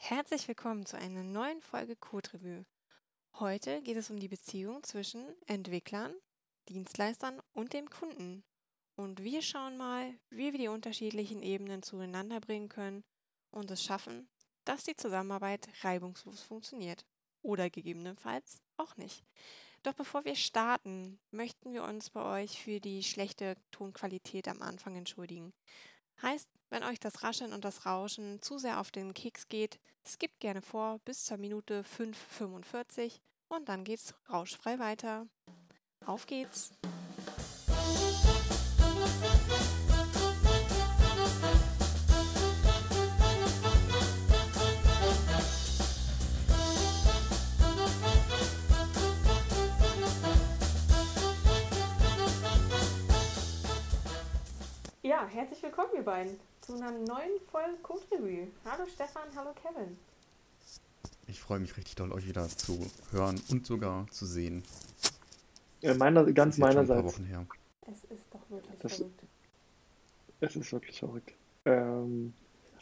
Herzlich willkommen zu einer neuen Folge Code Review. Heute geht es um die Beziehung zwischen Entwicklern, Dienstleistern und dem Kunden. Und wir schauen mal, wie wir die unterschiedlichen Ebenen zueinander bringen können und es schaffen, dass die Zusammenarbeit reibungslos funktioniert. Oder gegebenenfalls auch nicht. Doch bevor wir starten, möchten wir uns bei euch für die schlechte Tonqualität am Anfang entschuldigen. Heißt, wenn euch das Rascheln und das Rauschen zu sehr auf den Keks geht, skippt gerne vor bis zur Minute 5,45 und dann geht's rauschfrei weiter. Auf geht's! Ja, herzlich willkommen, ihr beiden, zu einer neuen Folge Code Review. Hallo Stefan, hallo Kevin. Ich freue mich richtig doll, euch wieder zu hören und sogar zu sehen. Ja, meiner, ganz meinerseits. Wochen her. Es ist doch wirklich Das- verrückt. Es ist wirklich verrückt. Ähm,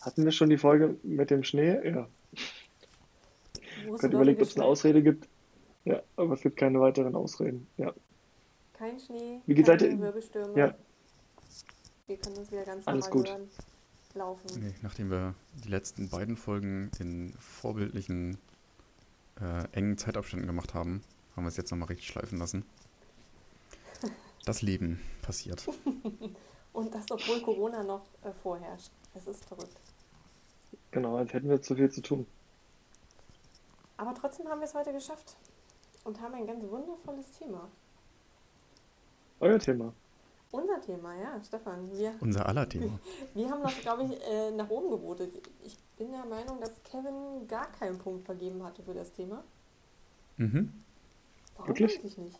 hatten wir schon die Folge mit dem Schnee? Ja. Ich könnte überlegt, ob es eine Ausrede gibt. Ja, aber es gibt keine weiteren Ausreden. Ja. Kein Schnee, Wie gesagt, keine äh, Wirbelstürme. ja. Wir können uns wieder ganz Alles normal gut. hören, laufen. Nee, nachdem wir die letzten beiden Folgen in vorbildlichen, äh, engen Zeitabständen gemacht haben, haben wir es jetzt nochmal richtig schleifen lassen. Das Leben passiert. Und das, obwohl Corona noch äh, vorherrscht. Es ist verrückt. Genau, als hätten wir zu viel zu tun. Aber trotzdem haben wir es heute geschafft und haben ein ganz wundervolles Thema. Euer Thema. Unser Thema, ja, Stefan. Wir, Unser aller Thema. wir haben das, glaube ich, äh, nach oben gewotet. Ich bin der Meinung, dass Kevin gar keinen Punkt vergeben hatte für das Thema. Mhm. Warum Wirklich? weiß ich nicht.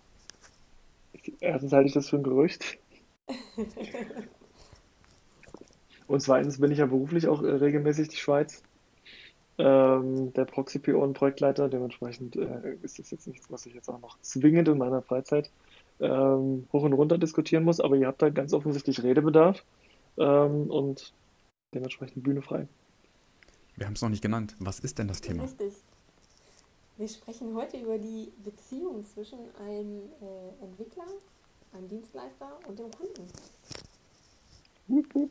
Erstens halte ich das für ein Gerücht. Und zweitens bin ich ja beruflich auch äh, regelmäßig die Schweiz. Ähm, der Proxy-PO und Projektleiter. Dementsprechend äh, ist das jetzt nichts, was ich jetzt auch noch zwingend in meiner Freizeit ähm, hoch und runter diskutieren muss. Aber ihr habt da ganz offensichtlich Redebedarf ähm, und dementsprechend Bühne frei. Wir haben es noch nicht genannt. Was ist denn das Thema? Richtig. Wir sprechen heute über die Beziehung zwischen einem äh, Entwickler, einem Dienstleister und dem Kunden.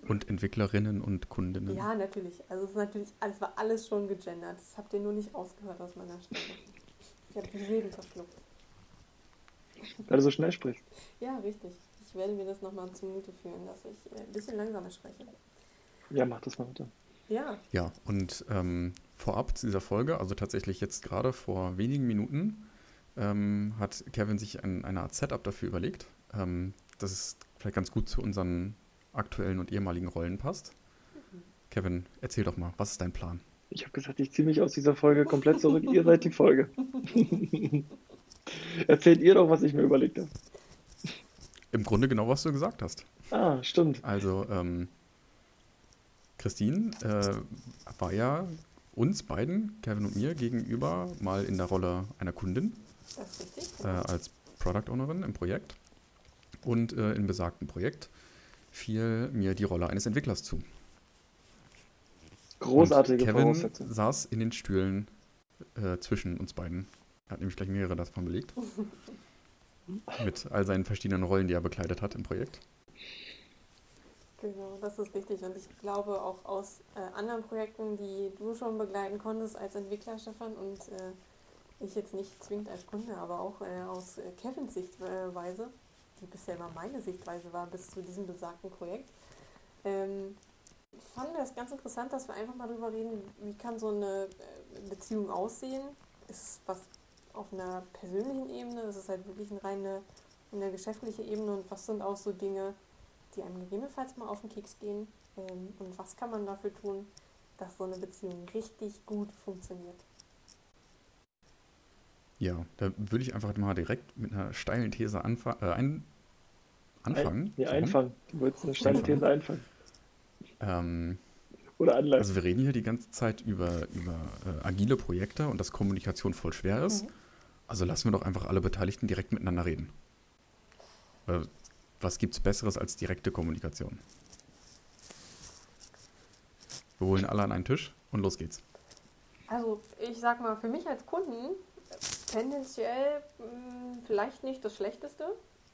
Und Entwicklerinnen und Kundinnen. Ja, natürlich. Also es ist natürlich, es war alles schon gegendert. Das habt ihr nur nicht ausgehört aus meiner Stimme. Ich habe die Silben verschluckt. Weil du so schnell sprichst. Ja, richtig. Ich werde mir das nochmal zumute führen, dass ich äh, ein bisschen langsamer spreche. Ja, mach das mal bitte. Ja, Ja, und ähm, vorab zu dieser Folge, also tatsächlich jetzt gerade vor wenigen Minuten, ähm, hat Kevin sich ein, eine Art Setup dafür überlegt. Ähm, das ist vielleicht ganz gut zu unseren aktuellen und ehemaligen Rollen passt. Kevin, erzähl doch mal, was ist dein Plan? Ich habe gesagt, ich ziehe mich aus dieser Folge komplett zurück. ihr seid die Folge. Erzählt ihr doch, was ich mir überlegt habe. Im Grunde genau, was du gesagt hast. Ah, stimmt. Also, ähm, Christine äh, war ja uns beiden, Kevin und mir, gegenüber mal in der Rolle einer Kundin. das ist richtig. äh, als Product Ownerin im Projekt. Und äh, in besagtem Projekt fiel mir die Rolle eines Entwicklers zu. Großartige und Kevin Voraussetzung. saß in den Stühlen äh, zwischen uns beiden. Hat nämlich gleich mehrere davon belegt. Mit all seinen verschiedenen Rollen, die er bekleidet hat im Projekt. Genau, das ist richtig. Und ich glaube auch aus äh, anderen Projekten, die du schon begleiten konntest als Entwickler, Stefan, und äh, ich jetzt nicht zwingend als Kunde, aber auch äh, aus äh, Kevins Sichtweise, die bisher immer meine Sichtweise war bis zu diesem besagten Projekt, ähm, fand das ganz interessant, dass wir einfach mal drüber reden, wie kann so eine äh, Beziehung aussehen? Ist was auf einer persönlichen Ebene? Ist es halt wirklich eine reine eine geschäftliche Ebene? Und was sind auch so Dinge, die einem gegebenenfalls mal auf den Keks gehen? Ähm, und was kann man dafür tun, dass so eine Beziehung richtig gut funktioniert? Ja, da würde ich einfach mal direkt mit einer steilen These anfa äh, ein anfangen. Ein, nee, So einfangen. Du wolltest eine steile. These einfangen. Ähm, Oder anleiten. Also wir reden hier die ganze Zeit über, über äh, agile Projekte und dass Kommunikation voll schwer ist. Mhm. Also lassen wir doch einfach alle Beteiligten direkt miteinander reden. Weil was gibt's Besseres als direkte Kommunikation? Wir holen alle an einen Tisch und los geht's. Also ich sag mal, für mich als Kunden tendenziell mh, hm, vielleicht nicht das Schlechteste,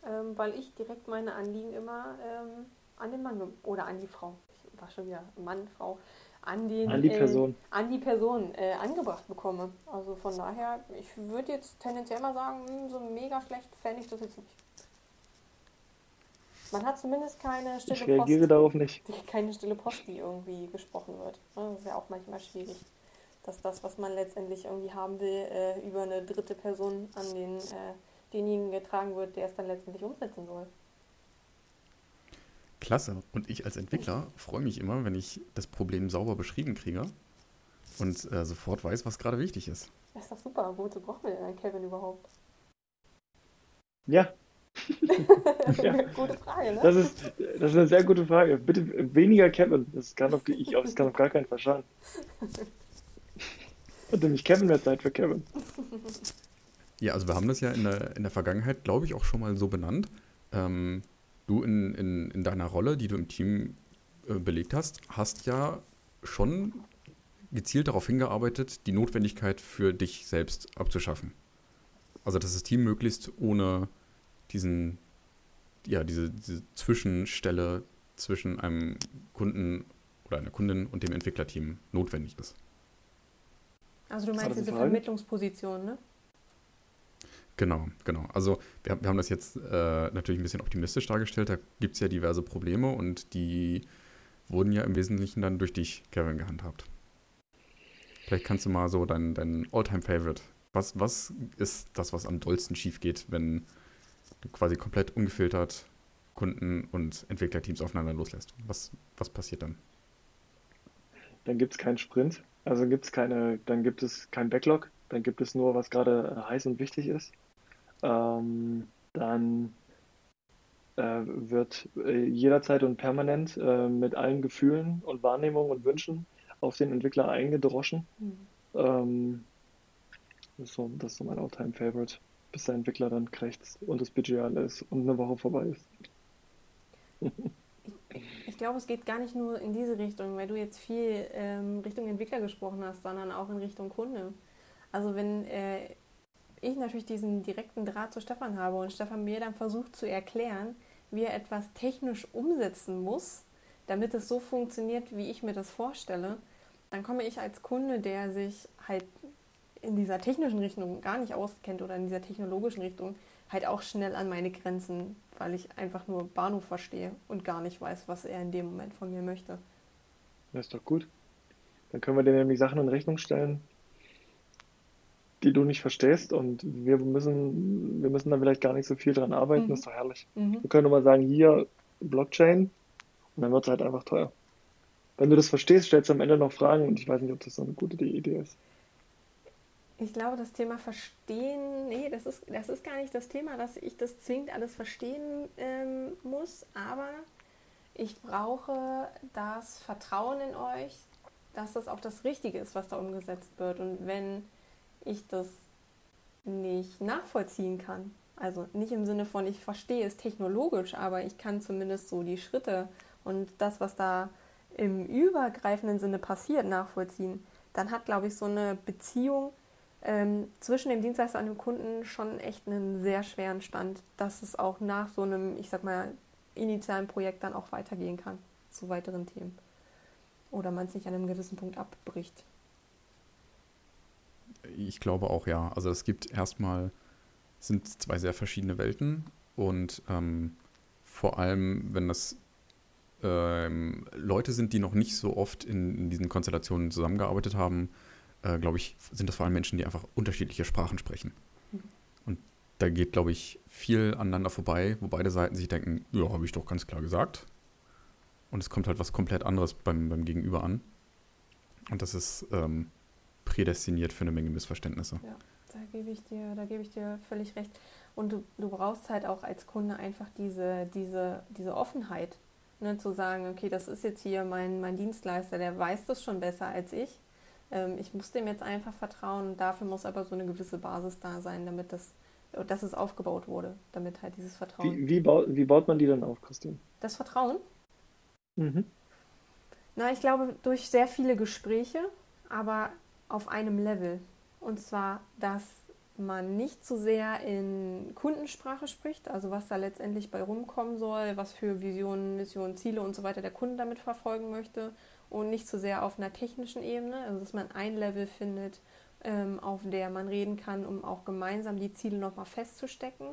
ähm, weil ich direkt meine Anliegen immer ähm, an den Mann oder an die Frau, ich war schon wieder Mann, Frau, an, den, an die Person, äh, an die Person äh, angebracht bekomme. Also von daher, ich würde jetzt tendenziell mal sagen, hm, so mega schlecht fände ich das jetzt nicht. Man hat zumindest keine stille ich reagiere Post, darauf nicht. keine stille Post, die irgendwie gesprochen wird. Das ist ja auch manchmal schwierig, dass das, was man letztendlich irgendwie haben will, äh, über eine dritte Person an den, äh, denjenigen getragen wird, der es dann letztendlich umsetzen soll. Klasse. Und ich als Entwickler freue mich immer, wenn ich das Problem sauber beschrieben kriege und äh, sofort weiß, was gerade wichtig ist. Das ist doch super. Wozu brauchen wir denn einen Kevin überhaupt? Ja. ja. Gute Frage, ne? Das ist, das ist eine sehr gute Frage. Bitte weniger Kevin. Das kann auf, ich, das kann auf gar keinen Fall Und nämlich Kevin mehr Zeit für Kevin. Ja, also wir haben das ja in der, in der Vergangenheit, glaube ich, auch schon mal so benannt. Ähm, du in, in, in deiner Rolle, die du im Team äh, belegt hast, hast ja schon gezielt darauf hingearbeitet, die Notwendigkeit für dich selbst abzuschaffen. Also dass das Team möglichst ohne diesen, ja, diese, diese Zwischenstelle zwischen einem Kunden oder einer Kundin und dem Entwicklerteam notwendig ist. Also du meinst diese Vermittlungsposition, ne? Genau, genau. Also wir, wir haben das jetzt äh, natürlich ein bisschen optimistisch dargestellt. Da gibt es ja diverse Probleme und die wurden ja im Wesentlichen dann durch dich, Kevin, gehandhabt. Vielleicht kannst du mal so dein, dein All-Time-Favorite. Was, was ist das, was am dollsten schief geht, wenn du quasi komplett ungefiltert Kunden und Entwicklerteams aufeinander loslässt? Was, was passiert dann? Dann gibt es keinen Sprint, also gibt's keine, dann gibt es kein Backlog, dann gibt es nur, was gerade heiß und wichtig ist ähm, dann äh, wird äh, jederzeit und permanent äh, mit allen Gefühlen und Wahrnehmungen und Wünschen auf den Entwickler eingedroschen. Mhm. Ähm, das, ist so, das ist so mein All-Time-Favorite, bis der Entwickler dann krächzt und das Budget alle ist und eine Woche vorbei ist. ich, ich glaube, es geht gar nicht nur in diese Richtung, weil du jetzt viel ähm, Richtung Entwickler gesprochen hast, sondern auch in Richtung Kunde. Also wenn äh, ich natürlich diesen direkten Draht zu Stefan habe und Stefan mir dann versucht zu erklären, wie er etwas technisch umsetzen muss, damit es so funktioniert, wie ich mir das vorstelle, dann komme ich als Kunde, der sich halt in dieser technischen Richtung gar nicht auskennt oder in dieser technologischen Richtung, halt auch schnell an meine Grenzen, weil ich einfach nur Bahnhof verstehe und gar nicht weiß, was er in dem Moment von mir möchte. Das ist doch gut. Dann können wir dir nämlich Sachen in Rechnung stellen, die du nicht verstehst und wir müssen, wir müssen da vielleicht gar nicht so viel dran arbeiten, mhm. das ist doch herrlich. Mhm. Wir können nur mal sagen, hier Blockchain und dann wird es halt einfach teuer. Wenn du das verstehst, stellst du am Ende noch Fragen und ich weiß nicht, ob das so eine gute Idee ist. Ich glaube, das Thema Verstehen, nee, das ist, das ist gar nicht das Thema, dass ich das zwingend alles verstehen ähm, muss, aber ich brauche das Vertrauen in euch, dass das auch das Richtige ist, was da umgesetzt wird. Und wenn ich das nicht nachvollziehen kann. Also nicht im Sinne von, ich verstehe es technologisch, aber ich kann zumindest so die Schritte und das, was da im übergreifenden Sinne passiert, nachvollziehen. Dann hat, glaube ich, so eine Beziehung ähm, zwischen dem Dienstleister und dem Kunden schon echt einen sehr schweren Stand, dass es auch nach so einem, ich sag mal, initialen Projekt dann auch weitergehen kann zu weiteren Themen. Oder man es nicht an einem gewissen Punkt abbricht. Ich glaube auch, ja. Also es gibt erstmal, sind zwei sehr verschiedene Welten und ähm, vor allem, wenn das ähm, Leute sind, die noch nicht so oft in, in diesen Konstellationen zusammengearbeitet haben, äh, glaube ich, sind das vor allem Menschen, die einfach unterschiedliche Sprachen sprechen. Mhm. Und da geht, glaube ich, viel aneinander vorbei, wo beide Seiten sich denken, ja, habe ich doch ganz klar gesagt. Und es kommt halt was komplett anderes beim, beim Gegenüber an. Und das ist ähm, prädestiniert für eine Menge Missverständnisse. Ja, da gebe ich dir, da gebe ich dir völlig recht. Und du, du brauchst halt auch als Kunde einfach diese, diese, diese Offenheit, ne, zu sagen, okay, das ist jetzt hier mein, mein Dienstleister, der weiß das schon besser als ich. Ähm, ich muss dem jetzt einfach vertrauen. Dafür muss aber so eine gewisse Basis da sein, damit das, dass es aufgebaut wurde, damit halt dieses Vertrauen. Wie, wie, baut, wie baut man die dann auf, Christine? Das Vertrauen? Mhm. Na, ich glaube, durch sehr viele Gespräche, aber auf einem Level. Und zwar, dass man nicht zu so sehr in Kundensprache spricht, also was da letztendlich bei rumkommen soll, was für Visionen, Missionen, Ziele und so weiter der Kunde damit verfolgen möchte und nicht zu so sehr auf einer technischen Ebene, also dass man ein Level findet, ähm, auf der man reden kann, um auch gemeinsam die Ziele nochmal festzustecken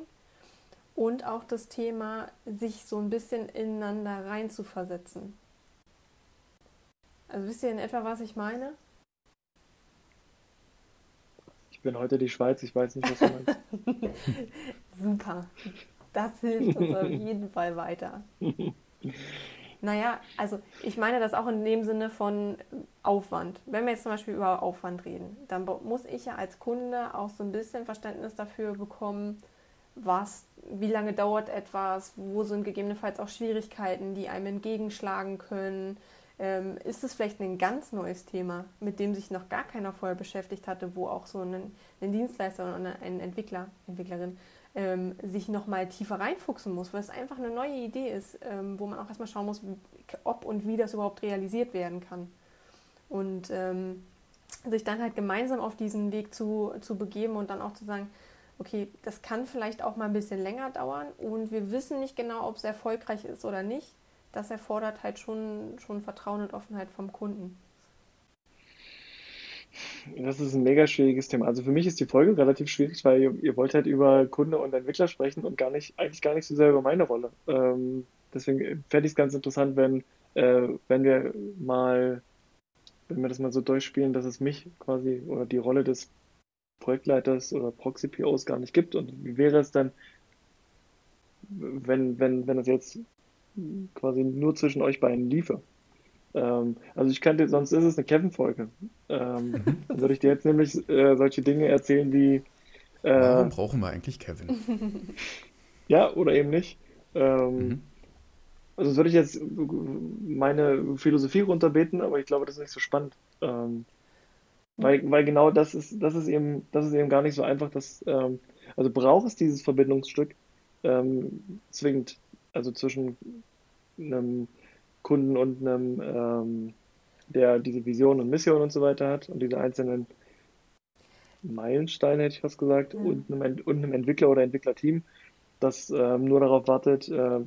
und auch das Thema, sich so ein bisschen ineinander reinzuversetzen. Also wisst ihr in etwa, was ich meine? Ich bin heute die Schweiz, ich weiß nicht, was du meinst. Super. Das hilft uns auf jeden Fall weiter. Naja, also ich meine das auch in dem Sinne von Aufwand. Wenn wir jetzt zum Beispiel über Aufwand reden, dann muss ich ja als Kunde auch so ein bisschen Verständnis dafür bekommen, was, wie lange dauert etwas, wo sind gegebenenfalls auch Schwierigkeiten, die einem entgegenschlagen können, ähm, ist es vielleicht ein ganz neues Thema, mit dem sich noch gar keiner vorher beschäftigt hatte, wo auch so ein, ein Dienstleister oder ein Entwickler, Entwicklerin ähm, sich nochmal tiefer reinfuchsen muss, weil es einfach eine neue Idee ist, ähm, wo man auch erstmal schauen muss, ob und wie das überhaupt realisiert werden kann. Und ähm, sich dann halt gemeinsam auf diesen Weg zu, zu begeben und dann auch zu sagen, okay, das kann vielleicht auch mal ein bisschen länger dauern und wir wissen nicht genau, ob es erfolgreich ist oder nicht das erfordert halt schon, schon Vertrauen und Offenheit vom Kunden. Das ist ein mega schwieriges Thema. Also für mich ist die Folge relativ schwierig, weil ihr, ihr wollt halt über Kunde und Entwickler sprechen und gar nicht, eigentlich gar nicht so sehr über meine Rolle. Ähm, deswegen fände ich es ganz interessant, wenn, äh, wenn wir mal, wenn wir das mal so durchspielen, dass es mich quasi oder die Rolle des Projektleiters oder Proxy-POs gar nicht gibt. Und wie wäre es dann, wenn, wenn, wenn das jetzt quasi nur zwischen euch beiden liefe. Ähm, also ich kannte, sonst ist es eine Kevin-Folge. Ähm, mhm. dann würde ich dir jetzt nämlich äh, solche Dinge erzählen wie. Äh, Warum brauchen wir eigentlich Kevin? ja, oder eben nicht. Ähm, mhm. Also würde ich jetzt meine Philosophie runterbeten, aber ich glaube, das ist nicht so spannend. Ähm, weil, weil genau das ist, das ist eben, das ist eben gar nicht so einfach, dass, ähm, also braucht es dieses Verbindungsstück ähm, zwingend, also zwischen einem Kunden und einem, ähm, der diese Vision und Mission und so weiter hat und diese einzelnen Meilensteine, hätte ich fast gesagt, ja. und, einem, und einem Entwickler oder Entwicklerteam, das ähm, nur darauf wartet, äh,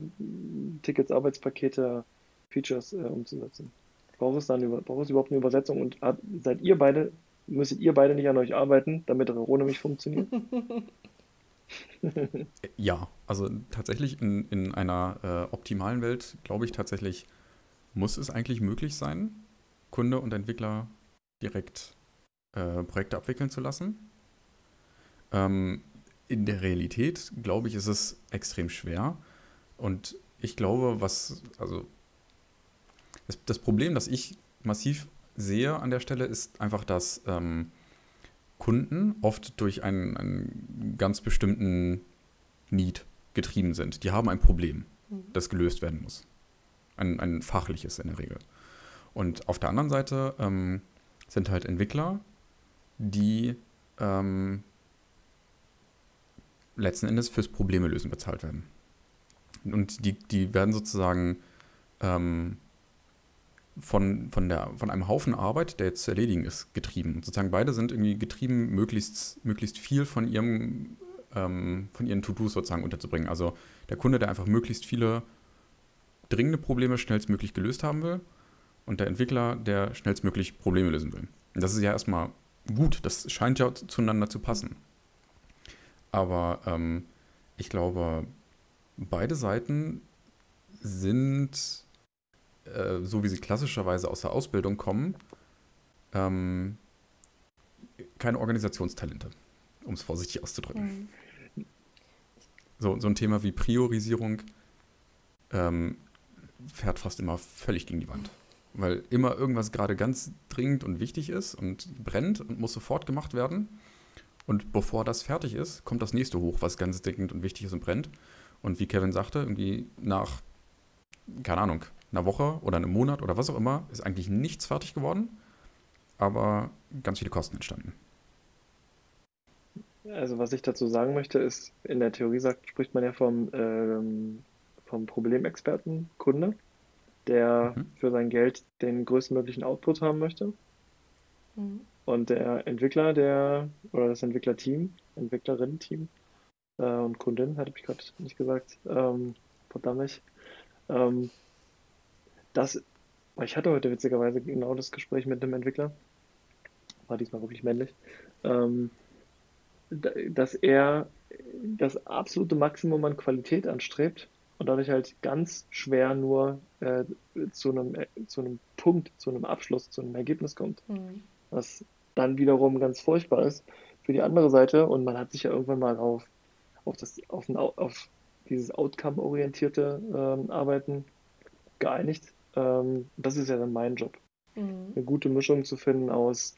Tickets, Arbeitspakete, Features äh, umzusetzen. Braucht es dann braucht es überhaupt eine Übersetzung und seid ihr beide, müsstet ihr beide nicht an euch arbeiten, damit eure Roh nämlich funktioniert? ja, also tatsächlich in, in einer äh, optimalen Welt, glaube ich tatsächlich, muss es eigentlich möglich sein, Kunde und Entwickler direkt äh, Projekte abwickeln zu lassen. Ähm, in der Realität, glaube ich, ist es extrem schwer. Und ich glaube, was, also das, das Problem, das ich massiv sehe an der Stelle, ist einfach, dass ähm, Kunden oft durch einen, einen ganz bestimmten Need getrieben sind. Die haben ein Problem, mhm. das gelöst werden muss. Ein, ein fachliches in der Regel. Und auf der anderen Seite ähm, sind halt Entwickler, die ähm, letzten Endes fürs Probleme lösen bezahlt werden. Und die, die werden sozusagen ähm, von, von, der, von einem Haufen Arbeit, der jetzt zu erledigen ist, getrieben. Und sozusagen beide sind irgendwie getrieben, möglichst, möglichst viel von ihrem ähm, von ihren To-Dos sozusagen unterzubringen. Also der Kunde, der einfach möglichst viele dringende Probleme schnellstmöglich gelöst haben will und der Entwickler, der schnellstmöglich Probleme lösen will. Und das ist ja erstmal gut, das scheint ja zueinander zu passen. Aber ähm, ich glaube, beide Seiten sind äh, so wie sie klassischerweise aus der Ausbildung kommen, ähm, keine Organisationstalente, um es vorsichtig auszudrücken. Mhm. So, so ein Thema wie Priorisierung ähm, fährt fast immer völlig gegen die Wand. Weil immer irgendwas gerade ganz dringend und wichtig ist und brennt und muss sofort gemacht werden. Und bevor das fertig ist, kommt das nächste hoch, was ganz dringend und wichtig ist und brennt. Und wie Kevin sagte, irgendwie nach, keine Ahnung, einer Woche oder einem Monat oder was auch immer ist eigentlich nichts fertig geworden, aber ganz viele Kosten entstanden. Also was ich dazu sagen möchte, ist, in der Theorie sagt, spricht man ja vom, ähm, vom Problemexperten Kunde, der mhm. für sein Geld den größtmöglichen Output haben möchte. Mhm. Und der Entwickler, der, oder das Entwicklerteam, Entwicklerinnen-Team äh, und Kundin, hatte ich gerade nicht gesagt, ähm, verdammt, ähm, das, ich hatte heute witzigerweise genau das Gespräch mit einem Entwickler, war diesmal wirklich männlich, ähm, dass er das absolute Maximum an Qualität anstrebt und dadurch halt ganz schwer nur äh, zu, einem, äh, zu einem Punkt, zu einem Abschluss, zu einem Ergebnis kommt. Mhm. Was dann wiederum ganz furchtbar ist für die andere Seite und man hat sich ja irgendwann mal auf, auf, das, auf, ein, auf dieses Outcome-orientierte ähm, Arbeiten geeinigt. Ähm, das ist ja dann mein Job. Mhm. Eine gute Mischung zu finden aus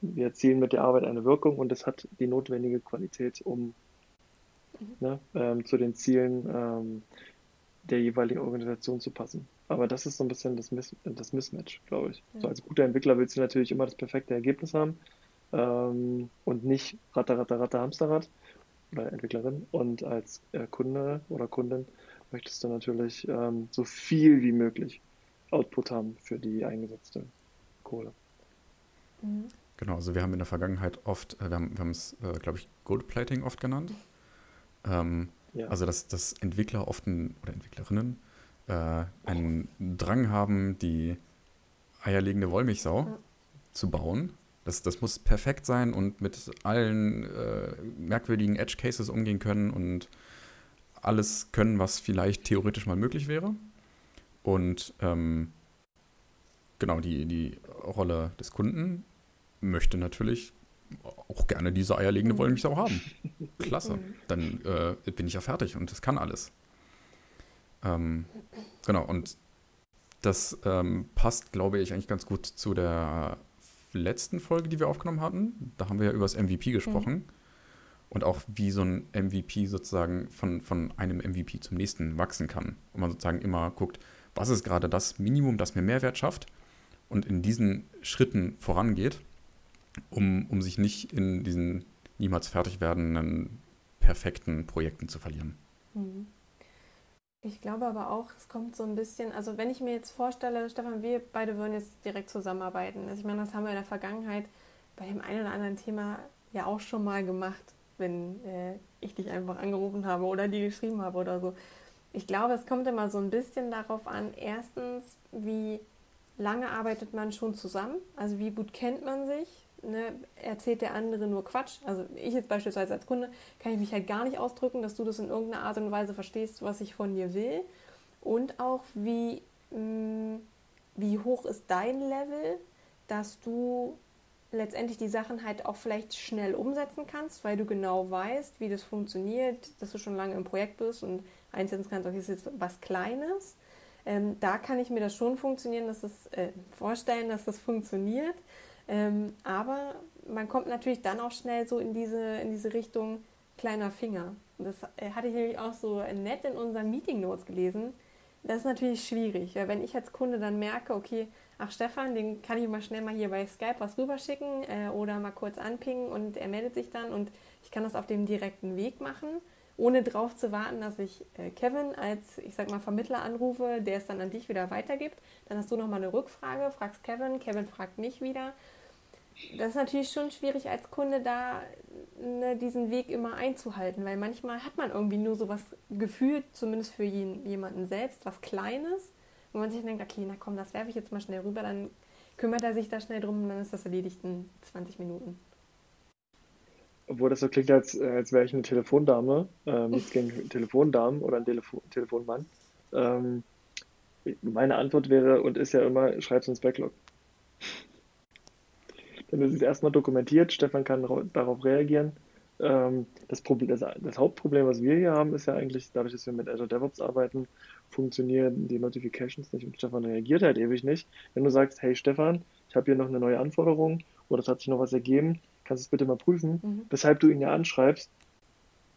wir erzielen mit der Arbeit eine Wirkung und es hat die notwendige Qualität, um mhm. ne, ähm, zu den Zielen ähm, der jeweiligen Organisation zu passen. Aber das ist so ein bisschen das, Miss das Mismatch, glaube ich. Ja. So als guter Entwickler willst du natürlich immer das perfekte Ergebnis haben ähm, und nicht Ratter, Ratter, Ratter, Hamsterrad oder Entwicklerin. Und als äh, Kunde oder Kundin möchtest du natürlich ähm, so viel wie möglich Output haben für die eingesetzte Kohle. Mhm. Genau, also wir haben in der Vergangenheit oft, äh, wir haben, wir haben es, äh, glaube ich, Goldplating oft genannt. Ähm, ja. Also dass, dass Entwickler oft ein, oder Entwicklerinnen äh, einen Drang haben, die eierlegende Wollmilchsau ja. zu bauen. Das, das muss perfekt sein und mit allen äh, merkwürdigen Edge Cases umgehen können und alles können, was vielleicht theoretisch mal möglich wäre. Und ähm, genau, die, die Rolle des Kunden möchte natürlich auch gerne diese eierlegende mhm. Wollmilchsau haben. Klasse. Mhm. Dann äh, bin ich ja fertig und das kann alles. Ähm, genau, und das ähm, passt, glaube ich, eigentlich ganz gut zu der letzten Folge, die wir aufgenommen hatten. Da haben wir ja über das MVP gesprochen. Mhm. Und auch wie so ein MVP sozusagen von, von einem MVP zum nächsten wachsen kann. Und man sozusagen immer guckt, was ist gerade das Minimum, das mir Mehrwert schafft und in diesen Schritten vorangeht um, um sich nicht in diesen niemals fertig werdenden perfekten Projekten zu verlieren. Mhm. Ich glaube aber auch, es kommt so ein bisschen, also wenn ich mir jetzt vorstelle, Stefan, wir beide würden jetzt direkt zusammenarbeiten. Also ich meine, das haben wir in der Vergangenheit bei dem einen oder anderen Thema ja auch schon mal gemacht, wenn äh, ich dich einfach angerufen habe oder die geschrieben habe oder so. Ich glaube, es kommt immer so ein bisschen darauf an, erstens, wie lange arbeitet man schon zusammen, also wie gut kennt man sich, ne, erzählt der andere nur Quatsch. Also ich jetzt beispielsweise als Kunde kann ich mich halt gar nicht ausdrücken, dass du das in irgendeiner Art und Weise verstehst, was ich von dir will. Und auch wie, mh, mm, wie hoch ist dein Level, dass du letztendlich die Sachen halt auch vielleicht schnell umsetzen kannst, weil du genau weißt, wie das funktioniert, dass du schon lange im Projekt bist und einsetzen kannst, okay, ist jetzt was Kleines. Ähm, da kann ich mir das schon funktionieren, dass das, äh, vorstellen, dass das funktioniert. Ähm, aber man kommt natürlich dann auch schnell so in diese, in diese Richtung kleiner Finger. das äh, hatte ich nämlich auch so nett in unseren Meeting Notes gelesen. Das ist natürlich schwierig, weil wenn ich als Kunde dann merke, okay, ach Stefan, den kann ich mal schnell mal hier bei Skype was rüberschicken äh, oder mal kurz anpingen und er meldet sich dann und ich kann das auf dem direkten Weg machen, ohne drauf zu warten, dass ich äh, Kevin als, ich sag mal, Vermittler anrufe, der es dann an dich wieder weitergibt. Dann hast du nochmal eine Rückfrage, fragst Kevin, Kevin fragt mich wieder das ist natürlich schon schwierig als Kunde da ne, diesen Weg immer einzuhalten, weil manchmal hat man irgendwie nur so was gefühlt, zumindest für jeden, jemanden selbst, was Kleines, wo man sich denkt, okay, na komm, das werfe ich jetzt mal schnell rüber, dann kümmert er sich da schnell drum und dann ist das erledigt in 20 Minuten. Obwohl das so klingt, als, als wäre ich eine Telefondame, äh, nichts gegen Telefondamen oder ein Telefon Telefonmann. Ähm, meine Antwort wäre und ist ja immer, schreib's ins Backlog. Dann ist es erstmal dokumentiert, Stefan kann darauf reagieren. Ähm, das, Problem, das, das, Hauptproblem, was wir hier haben, ist ja eigentlich, dadurch, dass wir mit Azure DevOps arbeiten, funktionieren die Notifications nicht und Stefan reagiert halt ewig nicht. Wenn du sagst, hey Stefan, ich habe hier noch eine neue Anforderung oder es hat sich noch was ergeben, kannst du es bitte mal prüfen, mhm. weshalb du ihn ja anschreibst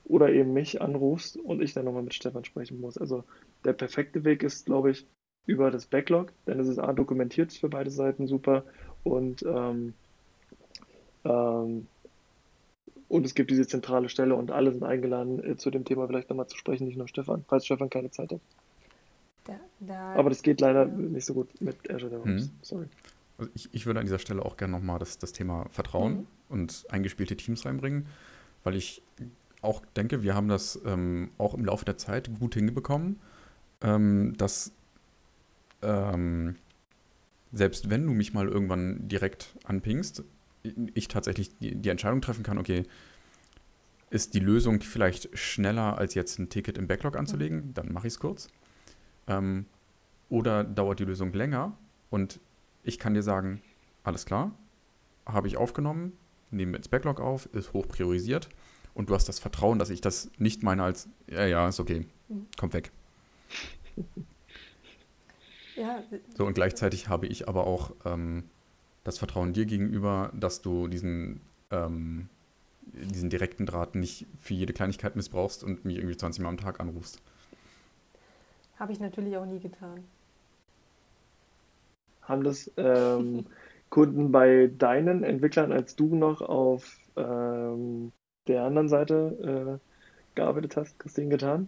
oder eben mich anrufst und ich dann nochmal mit Stefan sprechen muss. Also der perfekte Weg ist, glaube ich, über das Backlog, denn es ist A dokumentiert für beide Seiten super und ähm, ähm, und es gibt diese zentrale Stelle und alle sind eingeladen, äh, zu dem Thema vielleicht nochmal zu sprechen, nicht nur Stefan, falls Stefan keine Zeit hat. Da, da, Aber das geht leider ja. nicht so gut mit Azure DevOps. Mhm. Sorry. also ich, ich würde an dieser Stelle auch gerne nochmal das, das Thema Vertrauen Mhm. und eingespielte Teams reinbringen, weil ich auch denke, wir haben das ähm, auch im Laufe der Zeit gut hingebekommen, ähm, dass ähm, selbst wenn du mich mal irgendwann direkt anpingst, ich tatsächlich die, die Entscheidung treffen kann, okay, ist die Lösung vielleicht schneller als jetzt ein Ticket im Backlog anzulegen, dann mache ich es kurz. Ähm, oder dauert die Lösung länger und ich kann dir sagen, alles klar, habe ich aufgenommen, nehme ins Backlog auf, ist hoch priorisiert und du hast das Vertrauen, dass ich das nicht meine als, ja, ja, ist okay, kommt weg. Ja, So, und gleichzeitig habe ich aber auch ähm, das Vertrauen dir gegenüber, dass du diesen, ähm, diesen direkten Draht nicht für jede Kleinigkeit missbrauchst und mich irgendwie 20 Mal am Tag anrufst. Habe ich natürlich auch nie getan. Haben das ähm, Kunden bei deinen Entwicklern, als du noch auf ähm, der anderen Seite äh, gearbeitet hast, Christine, getan?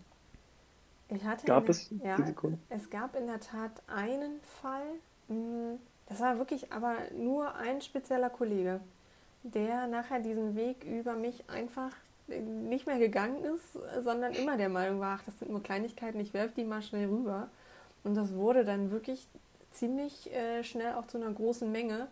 Ich hatte Gab in, es ja, diese Kunden? Es gab in der Tat einen Fall, mh, das war wirklich aber nur ein spezieller Kollege, der nachher diesen Weg über mich einfach nicht mehr gegangen ist, sondern immer der Meinung war, ach, das sind nur Kleinigkeiten, ich werfe die mal schnell rüber. Und das wurde dann wirklich ziemlich äh, schnell auch zu einer großen Menge,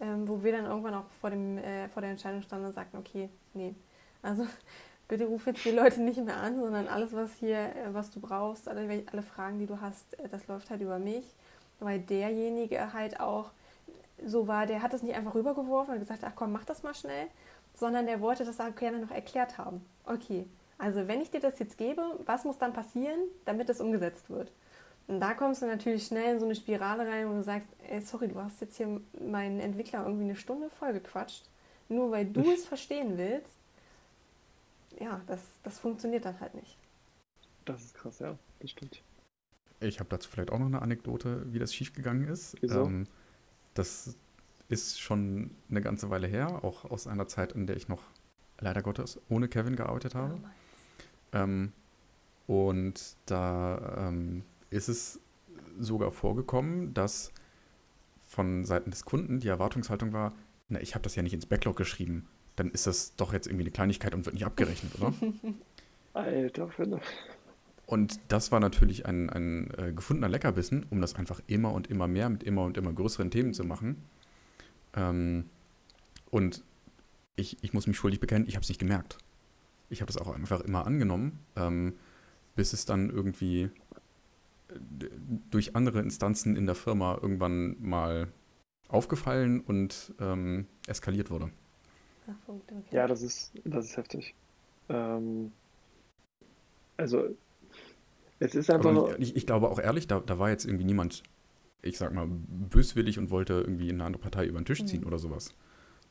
ähm, wo wir dann irgendwann auch vor, dem, äh, vor der Entscheidung standen und sagten, okay, nee, also bitte ruf jetzt die Leute nicht mehr an, sondern alles, was hier, äh, was du brauchst, alle, alle Fragen, die du hast, äh, das läuft halt über mich. Weil derjenige halt auch so war, der hat es nicht einfach rübergeworfen und gesagt, ach komm, mach das mal schnell, sondern der wollte das auch gerne noch erklärt haben. Okay, also wenn ich dir das jetzt gebe, was muss dann passieren, damit es umgesetzt wird? Und da kommst du natürlich schnell in so eine Spirale rein, wo du sagst, ey, sorry, du hast jetzt hier meinen Entwickler irgendwie eine Stunde vollgequatscht, nur weil du es verstehen willst. Ja, das, das funktioniert dann halt nicht. Das ist krass, ja, das stimmt. Ich habe dazu vielleicht auch noch eine Anekdote, wie das schiefgegangen ist. Wieso? Ähm, das ist schon eine ganze Weile her, auch aus einer Zeit, in der ich noch leider Gottes ohne Kevin gearbeitet habe. Ähm, und da ähm, ist es sogar vorgekommen, dass von Seiten des Kunden die Erwartungshaltung war, na, ich habe das ja nicht ins Backlog geschrieben, dann ist das doch jetzt irgendwie eine Kleinigkeit und wird nicht abgerechnet, oder? Alter Finne. Und das war natürlich ein, ein äh, gefundener Leckerbissen, um das einfach immer und immer mehr mit immer und immer größeren Themen zu machen. Ähm, und ich, ich muss mich schuldig bekennen, ich habe es nicht gemerkt. Ich habe das auch einfach immer angenommen, ähm, bis es dann irgendwie äh, durch andere Instanzen in der Firma irgendwann mal aufgefallen und ähm, eskaliert wurde. Ja, das ist, das ist heftig. Ähm, also, es ist einfach. Aber ich, ich glaube auch ehrlich, da, da war jetzt irgendwie niemand, ich sag mal, böswillig und wollte irgendwie eine andere Partei über den Tisch ziehen Mhm. oder sowas.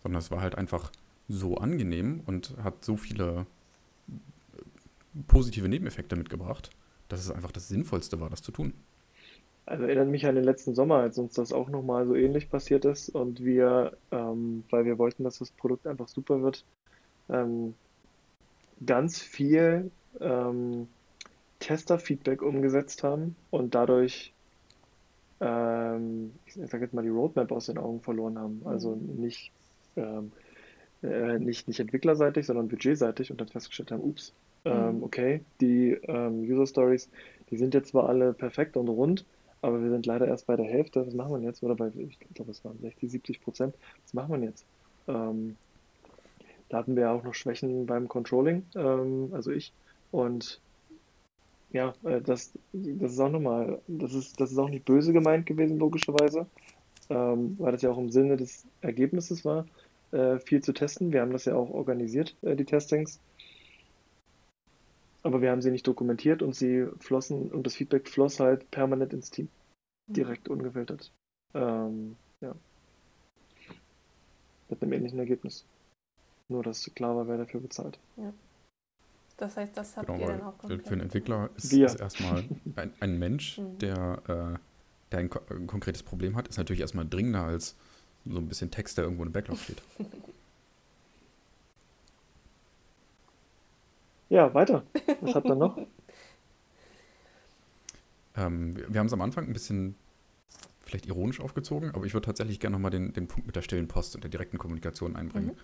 Sondern es war halt einfach so angenehm und hat so viele äh, positive Nebeneffekte mitgebracht, dass es einfach das Sinnvollste war, das zu tun. Also erinnert mich an den letzten Sommer, als uns das auch nochmal so ähnlich passiert ist und wir, ähm, weil wir wollten, dass das Produkt einfach super wird, ähm, ganz viel ähm, Tester-Feedback umgesetzt haben und dadurch, ähm, ich sage jetzt mal, die Roadmap aus den Augen verloren haben. Also nicht, ähm, äh, nicht, nicht entwicklerseitig, sondern budgetseitig und dann festgestellt haben, ups, ähm, Mhm. okay, die ähm, User Stories, die sind jetzt zwar alle perfekt und rund, aber wir sind leider erst bei der Hälfte. Was machen wir jetzt? Oder bei, ich glaube, es waren 60, 70 Prozent. Was machen wir jetzt? Ähm, da hatten wir auch noch Schwächen beim Controlling, ähm, also ich. Und ja, äh, das, das ist auch nochmal, das ist, das ist auch nicht böse gemeint gewesen, logischerweise, ähm, weil das ja auch im Sinne des Ergebnisses war, äh, viel zu testen. Wir haben das ja auch organisiert, äh, die Testings. Aber wir haben sie nicht dokumentiert und sie flossen und das Feedback floss halt permanent ins Team, direkt ungefiltert. Ähm, ja. Mit einem ähnlichen Ergebnis. Nur, dass klar war, wer dafür bezahlt. Das heißt, das habt Genau, ihr dann auch für, komplett. für einen Entwickler ist, ist erstmal ein, ein Mensch, Mhm. der, äh, der ein, ein konkretes Problem hat, ist natürlich erstmal dringender als so ein bisschen Text, der irgendwo im Backlog steht. Ja, weiter. Was habt ihr noch? Ähm, wir wir haben es am Anfang ein bisschen vielleicht ironisch aufgezogen, aber ich würde tatsächlich gerne nochmal den, den Punkt mit der stillen Post und der direkten Kommunikation einbringen.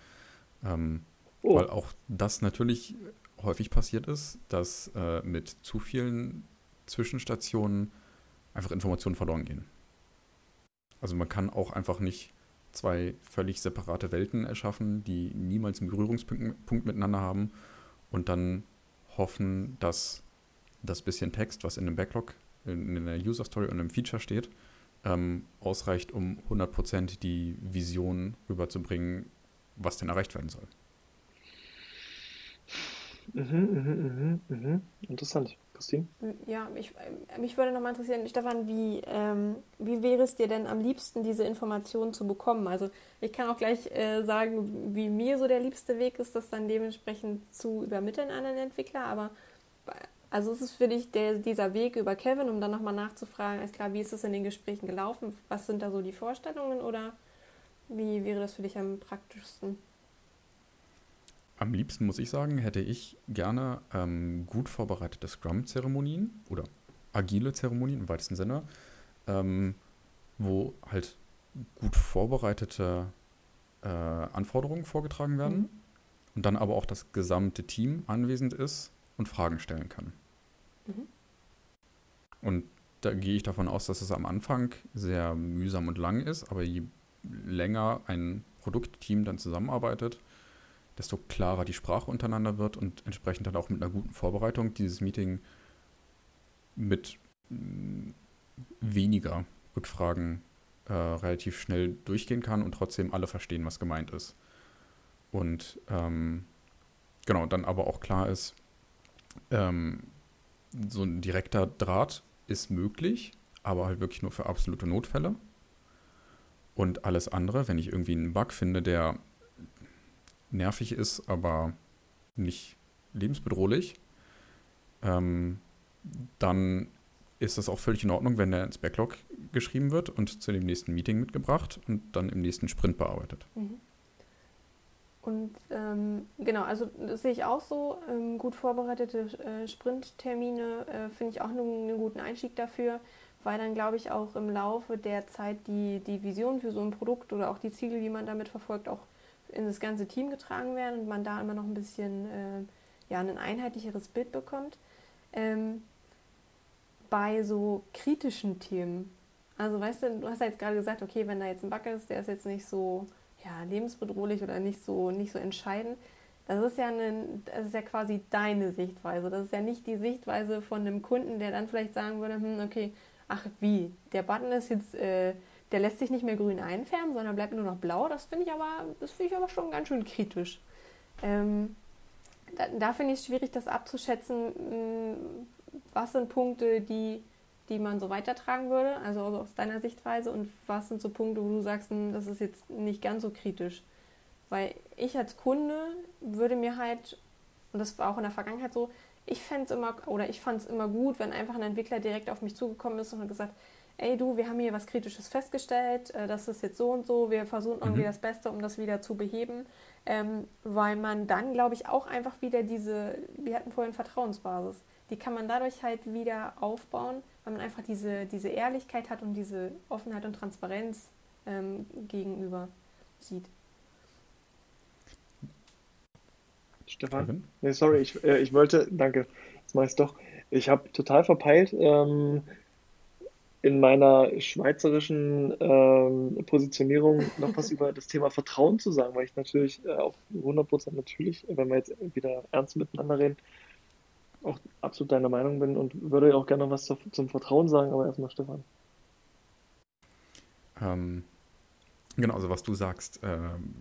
Mhm. Ähm, oh. Weil auch das natürlich häufig passiert ist, dass äh, mit zu vielen Zwischenstationen einfach Informationen verloren gehen. Also man kann auch einfach nicht zwei völlig separate Welten erschaffen, die niemals einen Berührungspunkt miteinander haben und dann hoffen, dass das bisschen Text, was in dem Backlog, in, in der User Story und im Feature steht, ähm, ausreicht, um 100% die Vision rüberzubringen, was denn erreicht werden soll. Mhm, mhm, mhm, mhm. Interessant. Christine? Ja, mich, mich würde nochmal interessieren, Stefan, wie, ähm, wie wäre es dir denn am liebsten, diese Informationen zu bekommen? Also ich kann auch gleich äh, sagen, wie mir so der liebste Weg ist, das dann dementsprechend zu übermitteln an einen Entwickler, aber also ist es für dich der, dieser Weg über Kevin, um dann nochmal nachzufragen, ist klar, wie ist es in den Gesprächen gelaufen? Was sind da so die Vorstellungen oder wie wäre das für dich am praktischsten? Am liebsten, muss ich sagen, hätte ich gerne ähm, gut vorbereitete Scrum-Zeremonien oder agile Zeremonien im weitesten Sinne, ähm, wo halt gut vorbereitete äh, Anforderungen vorgetragen werden mhm. und dann aber auch das gesamte Team anwesend ist und Fragen stellen kann. Mhm. Und da gehe ich davon aus, dass es am Anfang sehr mühsam und lang ist, aber je länger ein Produktteam dann zusammenarbeitet, desto klarer die Sprache untereinander wird und entsprechend dann auch mit einer guten Vorbereitung dieses Meeting mit mm, weniger Rückfragen äh, relativ schnell durchgehen kann und trotzdem alle verstehen, was gemeint ist. Und ähm, genau, dann aber auch klar ist, ähm, so ein direkter Draht ist möglich, aber halt wirklich nur für absolute Notfälle. Und alles andere, wenn ich irgendwie einen Bug finde, der nervig ist, aber nicht lebensbedrohlich, ähm, dann ist das auch völlig in Ordnung, wenn der ins Backlog geschrieben wird und zu dem nächsten Meeting mitgebracht und dann im nächsten Sprint bearbeitet. Mhm. Und ähm, genau, also das sehe ich auch so. Ähm, gut vorbereitete äh, Sprinttermine äh, finde ich auch einen, einen guten Einstieg dafür, weil dann, glaube ich, auch im Laufe der Zeit die, die Vision für so ein Produkt oder auch die Ziele, die man damit verfolgt, auch in das ganze Team getragen werden und man da immer noch ein bisschen äh, ja, ein einheitlicheres Bild bekommt. Ähm, bei so kritischen Themen, also weißt du, du hast ja jetzt gerade gesagt, okay, wenn da jetzt ein Bug ist, der ist jetzt nicht so ja, lebensbedrohlich oder nicht so, nicht so entscheidend. Das ist, ja eine, das ist ja quasi deine Sichtweise. Das ist ja nicht die Sichtweise von einem Kunden, der dann vielleicht sagen würde, hm, okay, ach wie, der Button ist jetzt äh, der lässt sich nicht mehr grün einfärben, sondern bleibt nur noch blau. Das finde ich aber, das finde ich aber schon ganz schön kritisch. Ähm, da, da finde ich es schwierig, das abzuschätzen, mh, was sind Punkte, die, die man so weitertragen würde, also aus deiner Sichtweise, und was sind so Punkte, wo du sagst, mh, das ist jetzt nicht ganz so kritisch. Weil ich als Kunde würde mir halt, und das war auch in der Vergangenheit so, ich fände immer, oder ich fand es immer gut, wenn einfach ein Entwickler direkt auf mich zugekommen ist und hat gesagt, ey du, wir haben hier was Kritisches festgestellt, äh, das ist jetzt so und so, wir versuchen irgendwie mhm. das Beste, um das wieder zu beheben, ähm, weil man dann, glaube ich, auch einfach wieder diese, wir hatten vorhin Vertrauensbasis, die kann man dadurch halt wieder aufbauen, weil man einfach diese, diese Ehrlichkeit hat und diese Offenheit und Transparenz ähm, gegenüber sieht. Stefan? Nee, sorry, ich, äh, ich wollte, danke, jetzt mache ich es doch. Ich habe total verpeilt, ähm, in meiner schweizerischen ähm, Positionierung noch was über das Thema Vertrauen zu sagen, weil ich natürlich äh, auch 100% natürlich, wenn wir jetzt wieder ernst miteinander reden, auch absolut deiner Meinung bin und würde auch gerne noch was zu, zum Vertrauen sagen, aber erstmal Stefan. Ähm, genau, also was du sagst, ähm,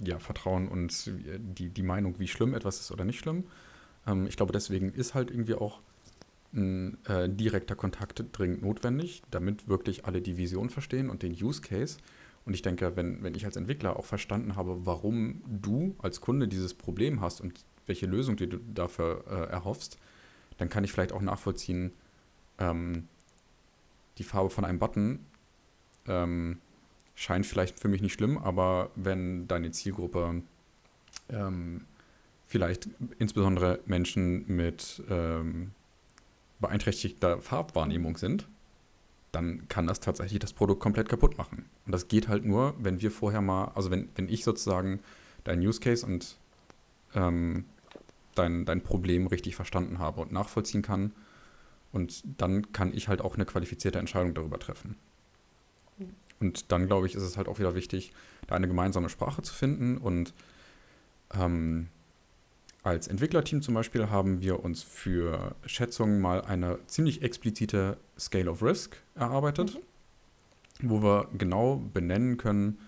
ja, Vertrauen und die, die Meinung, wie schlimm etwas ist oder nicht schlimm. Ähm, ich glaube, deswegen ist halt irgendwie auch ein äh, direkter Kontakt dringend notwendig, damit wirklich alle die Vision verstehen und den Use Case. Und ich denke, wenn, wenn ich als Entwickler auch verstanden habe, warum du als Kunde dieses Problem hast und welche Lösung du dafür äh, erhoffst, dann kann ich vielleicht auch nachvollziehen, ähm, die Farbe von einem Button ähm, scheint vielleicht für mich nicht schlimm, aber wenn deine Zielgruppe ähm, vielleicht insbesondere Menschen mit ähm, beeinträchtigter Farbwahrnehmung sind, dann kann das tatsächlich das Produkt komplett kaputt machen. Und das geht halt nur, wenn wir vorher mal, also wenn, wenn ich sozusagen dein Use Case und ähm, dein, dein Problem richtig verstanden habe und nachvollziehen kann. Und dann kann ich halt auch eine qualifizierte Entscheidung darüber treffen. Und dann, glaube ich, ist es halt auch wieder wichtig, da eine gemeinsame Sprache zu finden. Und ähm, als Entwicklerteam zum Beispiel haben wir uns für Schätzungen mal eine ziemlich explizite Scale of Risk erarbeitet, mhm. wo wir genau benennen können,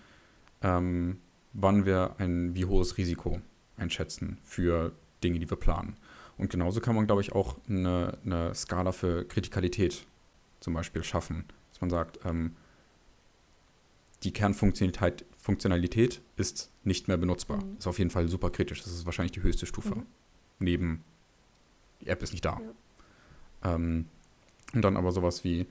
ähm, wann wir ein wie hohes Risiko einschätzen für Dinge, die wir planen. Und genauso kann man, glaube ich, auch eine, eine Skala für Kritikalität zum Beispiel schaffen. Dass man sagt, ähm, die Kernfunktionalität Funktionalität ist nicht mehr benutzbar. Mhm. Ist auf jeden Fall super kritisch. Das ist wahrscheinlich die höchste Stufe. Mhm. Neben die App ist nicht da. Ja. Ähm, und dann aber sowas wie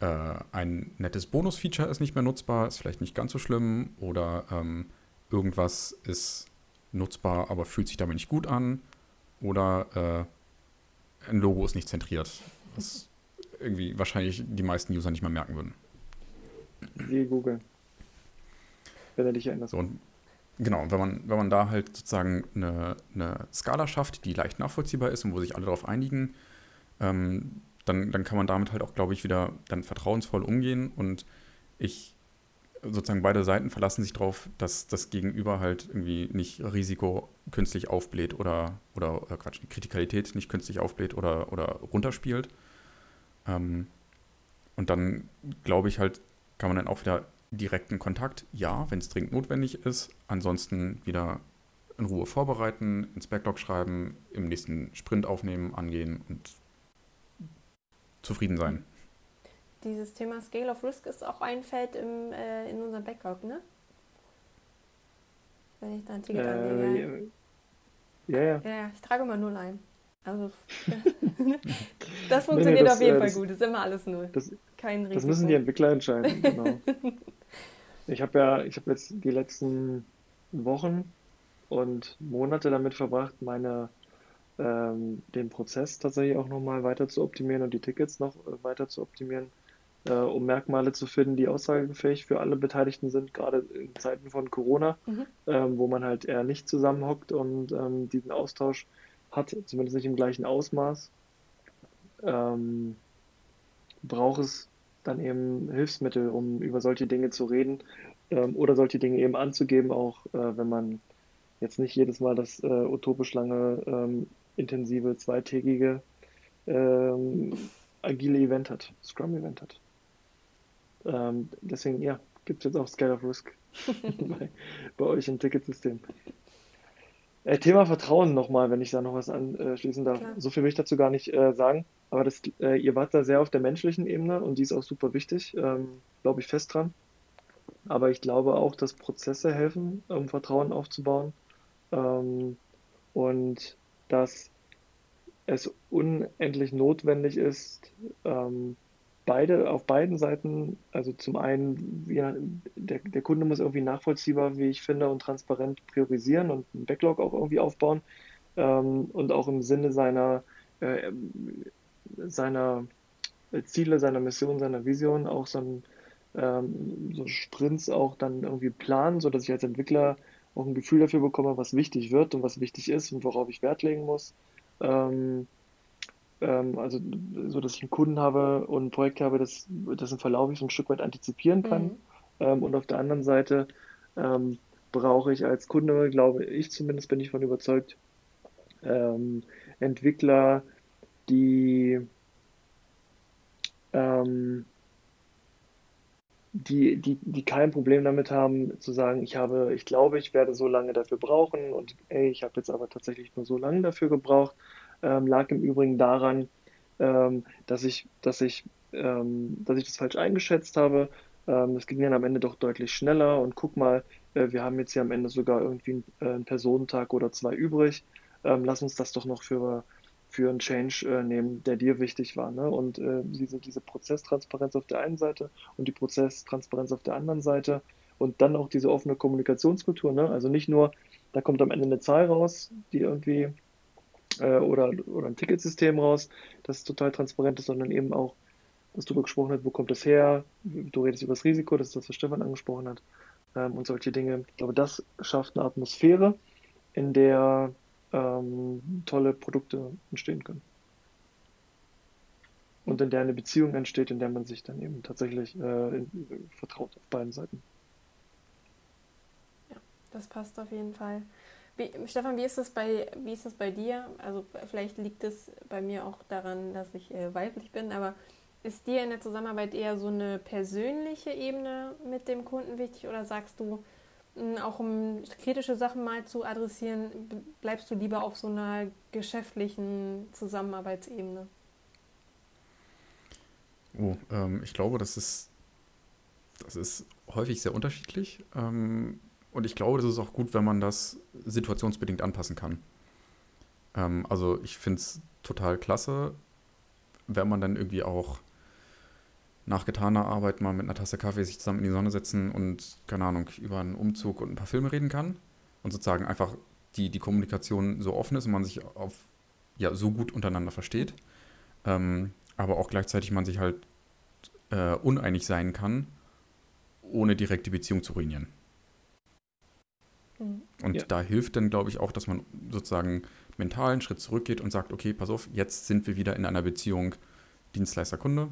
äh, ein nettes Bonus-Feature ist nicht mehr nutzbar, ist vielleicht nicht ganz so schlimm. Oder ähm, irgendwas ist nutzbar, aber fühlt sich damit nicht gut an. Oder äh, ein Logo ist nicht zentriert. Was irgendwie wahrscheinlich die meisten User nicht mehr merken würden. Wie Google. Wenn er dich erinnert. So, und genau, wenn man, wenn man da halt sozusagen eine, eine Skala schafft, die leicht nachvollziehbar ist und wo sich alle darauf einigen, ähm, dann, dann kann man damit halt auch, glaube ich, wieder dann vertrauensvoll umgehen. Und ich sozusagen beide Seiten verlassen sich darauf, dass das Gegenüber halt irgendwie nicht Risiko künstlich aufbläht oder, oder, oder Quatsch, Kritikalität nicht künstlich aufbläht oder, oder runterspielt. Ähm, und dann glaube ich halt, kann man dann auch wieder direkten Kontakt, ja, wenn es dringend notwendig ist. Ansonsten wieder in Ruhe vorbereiten, ins Backlog schreiben, im nächsten Sprint aufnehmen, angehen und zufrieden sein dieses Thema Scale of Risk ist auch ein Feld im, äh, in unserem Backlog, ne? Wenn ich da ein Ticket äh, anlege. Ja, ja. Ja, ja, ich trage immer null ein. Also, das funktioniert nee, nee, das, auf jeden äh, Fall das, gut. Das ist immer alles null. Das, Kein Risiko. Das müssen die Entwickler entscheiden, genau. ich habe ja, ich habe jetzt die letzten Wochen und Monate damit verbracht, meine ähm, den Prozess tatsächlich auch nochmal weiter zu optimieren und die Tickets noch äh, weiter zu optimieren äh, um Merkmale zu finden, die aussagefähig für alle Beteiligten sind, gerade in Zeiten von Corona, mhm. ähm, wo man halt eher nicht zusammenhockt und ähm, diesen Austausch hat, zumindest nicht im gleichen Ausmaß, ähm, braucht es dann eben Hilfsmittel, um über solche Dinge zu reden ähm, oder solche Dinge eben anzugeben, auch äh, wenn man jetzt nicht jedes Mal das äh, utopisch lange, ähm, intensive, zweitägige ähm, agile Event hat, Scrum-Event hat. Ähm, deswegen, ja, gibt es jetzt auch Scale of Risk bei, bei, euch im Ticketsystem. Äh, Thema Vertrauen nochmal, wenn ich da noch was anschließen darf. Klar. So viel will ich dazu gar nicht äh, sagen, aber das, äh, ihr wart da sehr auf der menschlichen Ebene und die ist auch super wichtig, ähm, glaube ich fest dran. Aber ich glaube auch, dass Prozesse helfen, um Vertrauen aufzubauen ähm, und dass es unendlich notwendig ist, ähm, beide, auf beiden Seiten, also zum einen, ja, der, der Kunde muss irgendwie nachvollziehbar, wie ich finde, und transparent priorisieren und einen Backlog auch irgendwie aufbauen ähm, und auch im Sinne seiner, äh, seiner Ziele, seiner Mission, seiner Vision auch so, ein, ähm, so Sprints auch dann irgendwie planen, sodass ich als Entwickler auch ein Gefühl dafür bekomme, was wichtig wird und was wichtig ist und worauf ich Wert legen muss. Ähm, ähm, also so, dass ich einen Kunden habe und ein Projekt habe, das, im Verlauf ich so ein Stück weit antizipieren kann. Mhm. Ähm, und auf der anderen Seite ähm, brauche ich als Kunde, glaube ich zumindest, bin ich von überzeugt, ähm, Entwickler, die ähm, die, die, die kein Problem damit haben, zu sagen, ich habe, ich glaube, ich werde so lange dafür brauchen und ey, ich habe jetzt aber tatsächlich nur so lange dafür gebraucht ähm, lag im Übrigen daran, ähm, dass, ich, dass, ich, ähm, dass ich das falsch eingeschätzt habe. Ähm, das ging dann am Ende doch deutlich schneller und guck mal, äh, wir haben jetzt hier am Ende sogar irgendwie einen, äh, einen Personentag oder zwei übrig. Ähm, lass uns das doch noch für, für einen Change äh, nehmen, der dir wichtig war. Ne? Und äh, diese, diese Prozesstransparenz auf der einen Seite und die Prozesstransparenz auf der anderen Seite und dann auch diese offene Kommunikationskultur. Ne? Also nicht nur, da kommt am Ende eine Zahl raus, die irgendwie äh, oder, oder ein Ticketsystem raus, das total transparent ist, sondern eben auch dass darüber gesprochen wird, wo kommt das her? Du redest über das Risiko, das ist das, was Stefan angesprochen hat ähm, und solche Dinge. Ich glaube, das schafft eine Atmosphäre, in der ähm, tolle Produkte entstehen können. Und in der eine Beziehung entsteht, in der man sich dann eben tatsächlich äh, in, vertraut auf beiden Seiten. Ja, das passt auf jeden Fall. Wie, Stefan, wie ist, das bei, wie ist das bei dir? Also vielleicht liegt es bei mir auch daran, dass ich äh, weiblich bin, aber ist dir in der Zusammenarbeit eher so eine persönliche Ebene mit dem Kunden wichtig oder sagst du, auch um kritische Sachen mal zu adressieren, bleibst du lieber auf so einer geschäftlichen Zusammenarbeitsebene? Oh, ähm, ich glaube, das ist, das ist häufig sehr unterschiedlich. Ähm, und ich glaube, das ist auch gut, wenn man das situationsbedingt anpassen kann. Ähm, also ich finde es total klasse, wenn man dann irgendwie auch nach getaner Arbeit mal mit einer Tasse Kaffee sich zusammen in die Sonne setzen und, keine Ahnung, über einen Umzug und ein paar Filme reden kann. Und sozusagen einfach die, die Kommunikation so offen ist und man sich auf, ja, so gut untereinander versteht. Ähm, aber auch gleichzeitig man sich halt äh, uneinig sein kann, ohne direkt die Beziehung zu ruinieren. Mhm. Und ja. da hilft dann, glaube ich, auch, dass man sozusagen mental einen Schritt zurückgeht und sagt, okay, pass auf, jetzt sind wir wieder in einer Beziehung Dienstleister-Kunde.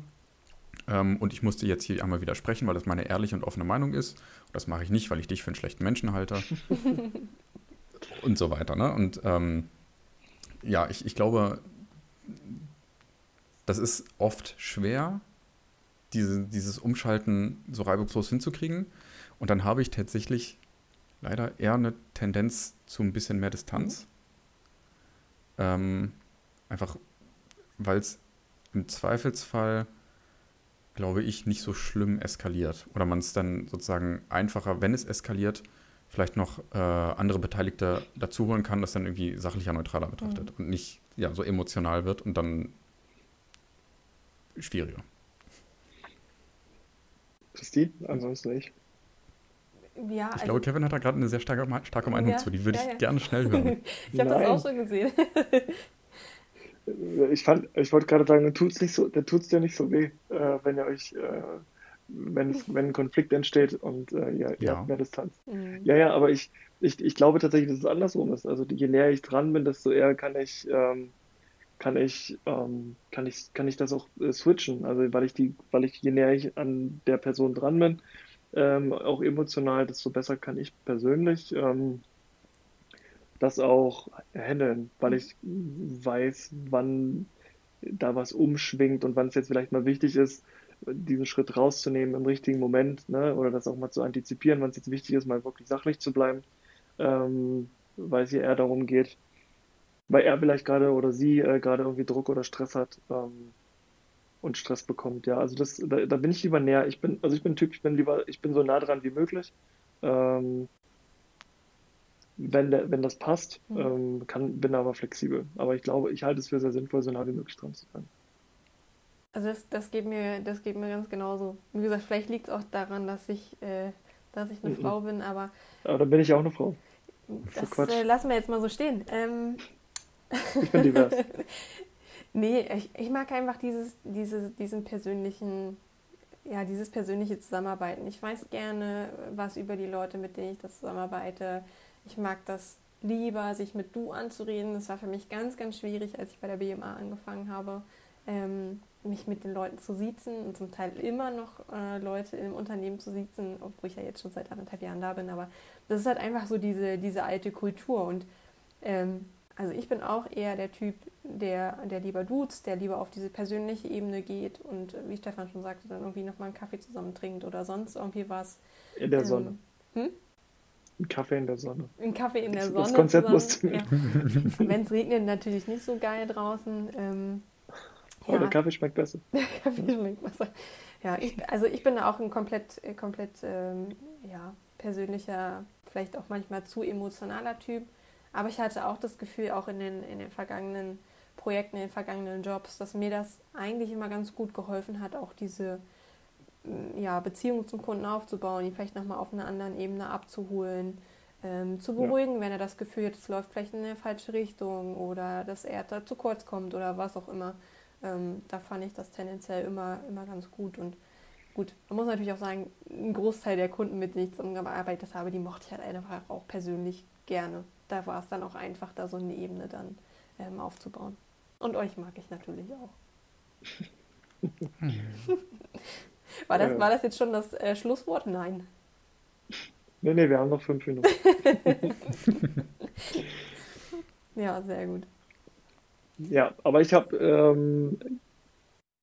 Ähm, und ich musste jetzt hier einmal widersprechen, weil das meine ehrliche und offene Meinung ist. Und das mache ich nicht, weil ich dich für einen schlechten Menschen halte. und so weiter. Ne? Und ähm, ja, ich, ich glaube, das ist oft schwer, diese, dieses Umschalten so reibungslos hinzukriegen. Und dann habe ich tatsächlich leider eher eine Tendenz zu ein bisschen mehr Distanz. Mhm. Ähm, einfach, weil es im Zweifelsfall, glaube ich, nicht so schlimm eskaliert. Oder man es dann sozusagen einfacher, wenn es eskaliert, vielleicht noch äh, andere Beteiligte dazu holen kann, das dann irgendwie sachlicher, neutraler betrachtet mhm. und nicht ja, so emotional wird und dann schwieriger. Christine, ansonsten ich. Ja, ich also, glaube, Kevin hat da gerade eine sehr starke, starke Meinung ja, zu. Die würde ja, ich ja. gerne schnell hören. ich habe das auch schon gesehen. Ich fand, ich wollte gerade sagen, dann tut es nicht so, dann tut's dir nicht so weh, äh, wenn ihr euch, äh, wenn, wenn ein Konflikt entsteht und äh, ihr, ihr habt mehr Distanz. Mhm. Ja, ja, aber ich, ich, ich glaube tatsächlich, dass es andersrum ist. Also je näher ich dran bin, desto eher kann ich ähm, kann ich, ähm, kann ich, kann ich das auch äh, switchen. Also weil ich die, weil ich, je näher ich an der Person dran bin, ähm, auch emotional, desto besser kann ich persönlich ähm, das auch handeln, weil ich weiß, wann da was umschwingt und wann es jetzt vielleicht mal wichtig ist, diesen Schritt rauszunehmen im richtigen Moment, ne? oder das auch mal zu antizipieren, wann es jetzt wichtig ist, mal wirklich sachlich zu bleiben, ähm, weil es hier eher darum geht, weil er vielleicht gerade oder sie äh, gerade irgendwie Druck oder Stress hat ähm, und Stress bekommt. Ja, also das, da, da, bin ich lieber näher. Ich bin, also ich bin Typ, ich bin lieber, ich bin so nah dran wie möglich. Ähm, wenn, wenn das passt, mhm. ähm, kann, bin aber flexibel. Aber ich glaube, ich halte es für sehr sinnvoll, so nah wie möglich dran zu sein. Also das, das, geht mir, das geht mir ganz genauso. Wie gesagt, vielleicht liegt es auch daran, dass ich, äh, dass ich eine mhm. Frau bin, aber. Aber dann bin ich auch eine Frau. Das äh, lassen wir jetzt mal so stehen. Ähm, ich bin divers. nee, ich, ich mag einfach dieses, dieses, diesen persönlichen, ja, dieses persönliche Zusammenarbeiten. Ich weiß gerne was über die Leute, mit denen ich das zusammenarbeite. Ich mag das lieber, sich mit du anzureden. Das war für mich ganz, ganz schwierig, als ich bei der BMA angefangen habe, ähm, mich mit den Leuten zu siezen und zum Teil immer noch äh, Leute im Unternehmen zu siezen, obwohl ich ja jetzt schon seit anderthalb Jahren da bin. Aber das ist halt einfach so diese, diese alte Kultur und ähm, also ich bin auch eher der Typ, der, der lieber duzt, der lieber auf diese persönliche Ebene geht und wie Stefan schon sagte, dann irgendwie nochmal einen Kaffee zusammen trinkt oder sonst irgendwie was. In der ähm, Sonne. Hm? Ein Kaffee in der Sonne. Ein Kaffee in der Sonne. Das Konzept musst du ja. Wenn es regnet, natürlich nicht so geil draußen. Ähm, oh, ja. der Kaffee schmeckt besser. Der Kaffee schmeckt besser. Ja, ich, also ich bin auch ein komplett, komplett ähm, ja, persönlicher, vielleicht auch manchmal zu emotionaler Typ. Aber ich hatte auch das Gefühl, auch in den, in den vergangenen Projekten, in den vergangenen Jobs, dass mir das eigentlich immer ganz gut geholfen hat, auch diese ja, Beziehung zum Kunden aufzubauen, ihn vielleicht nochmal auf einer anderen Ebene abzuholen, ähm, zu beruhigen, ja. wenn er das Gefühl hat, es läuft vielleicht in eine falsche Richtung oder dass er da zu kurz kommt oder was auch immer. Ähm, da fand ich das tendenziell immer, immer ganz gut. Und gut, man muss natürlich auch sagen, ein Großteil der Kunden, mit denen ich zusammengearbeitet habe, die mochte ich halt einfach auch persönlich gerne. Da war es dann auch einfach, da so eine Ebene dann ähm, aufzubauen. Und euch mag ich natürlich auch. war, das, war das jetzt schon das äh, Schlusswort? Nein. Nee, nee, wir haben noch fünf Minuten. ja, sehr gut. Ja, aber ich habe, ähm,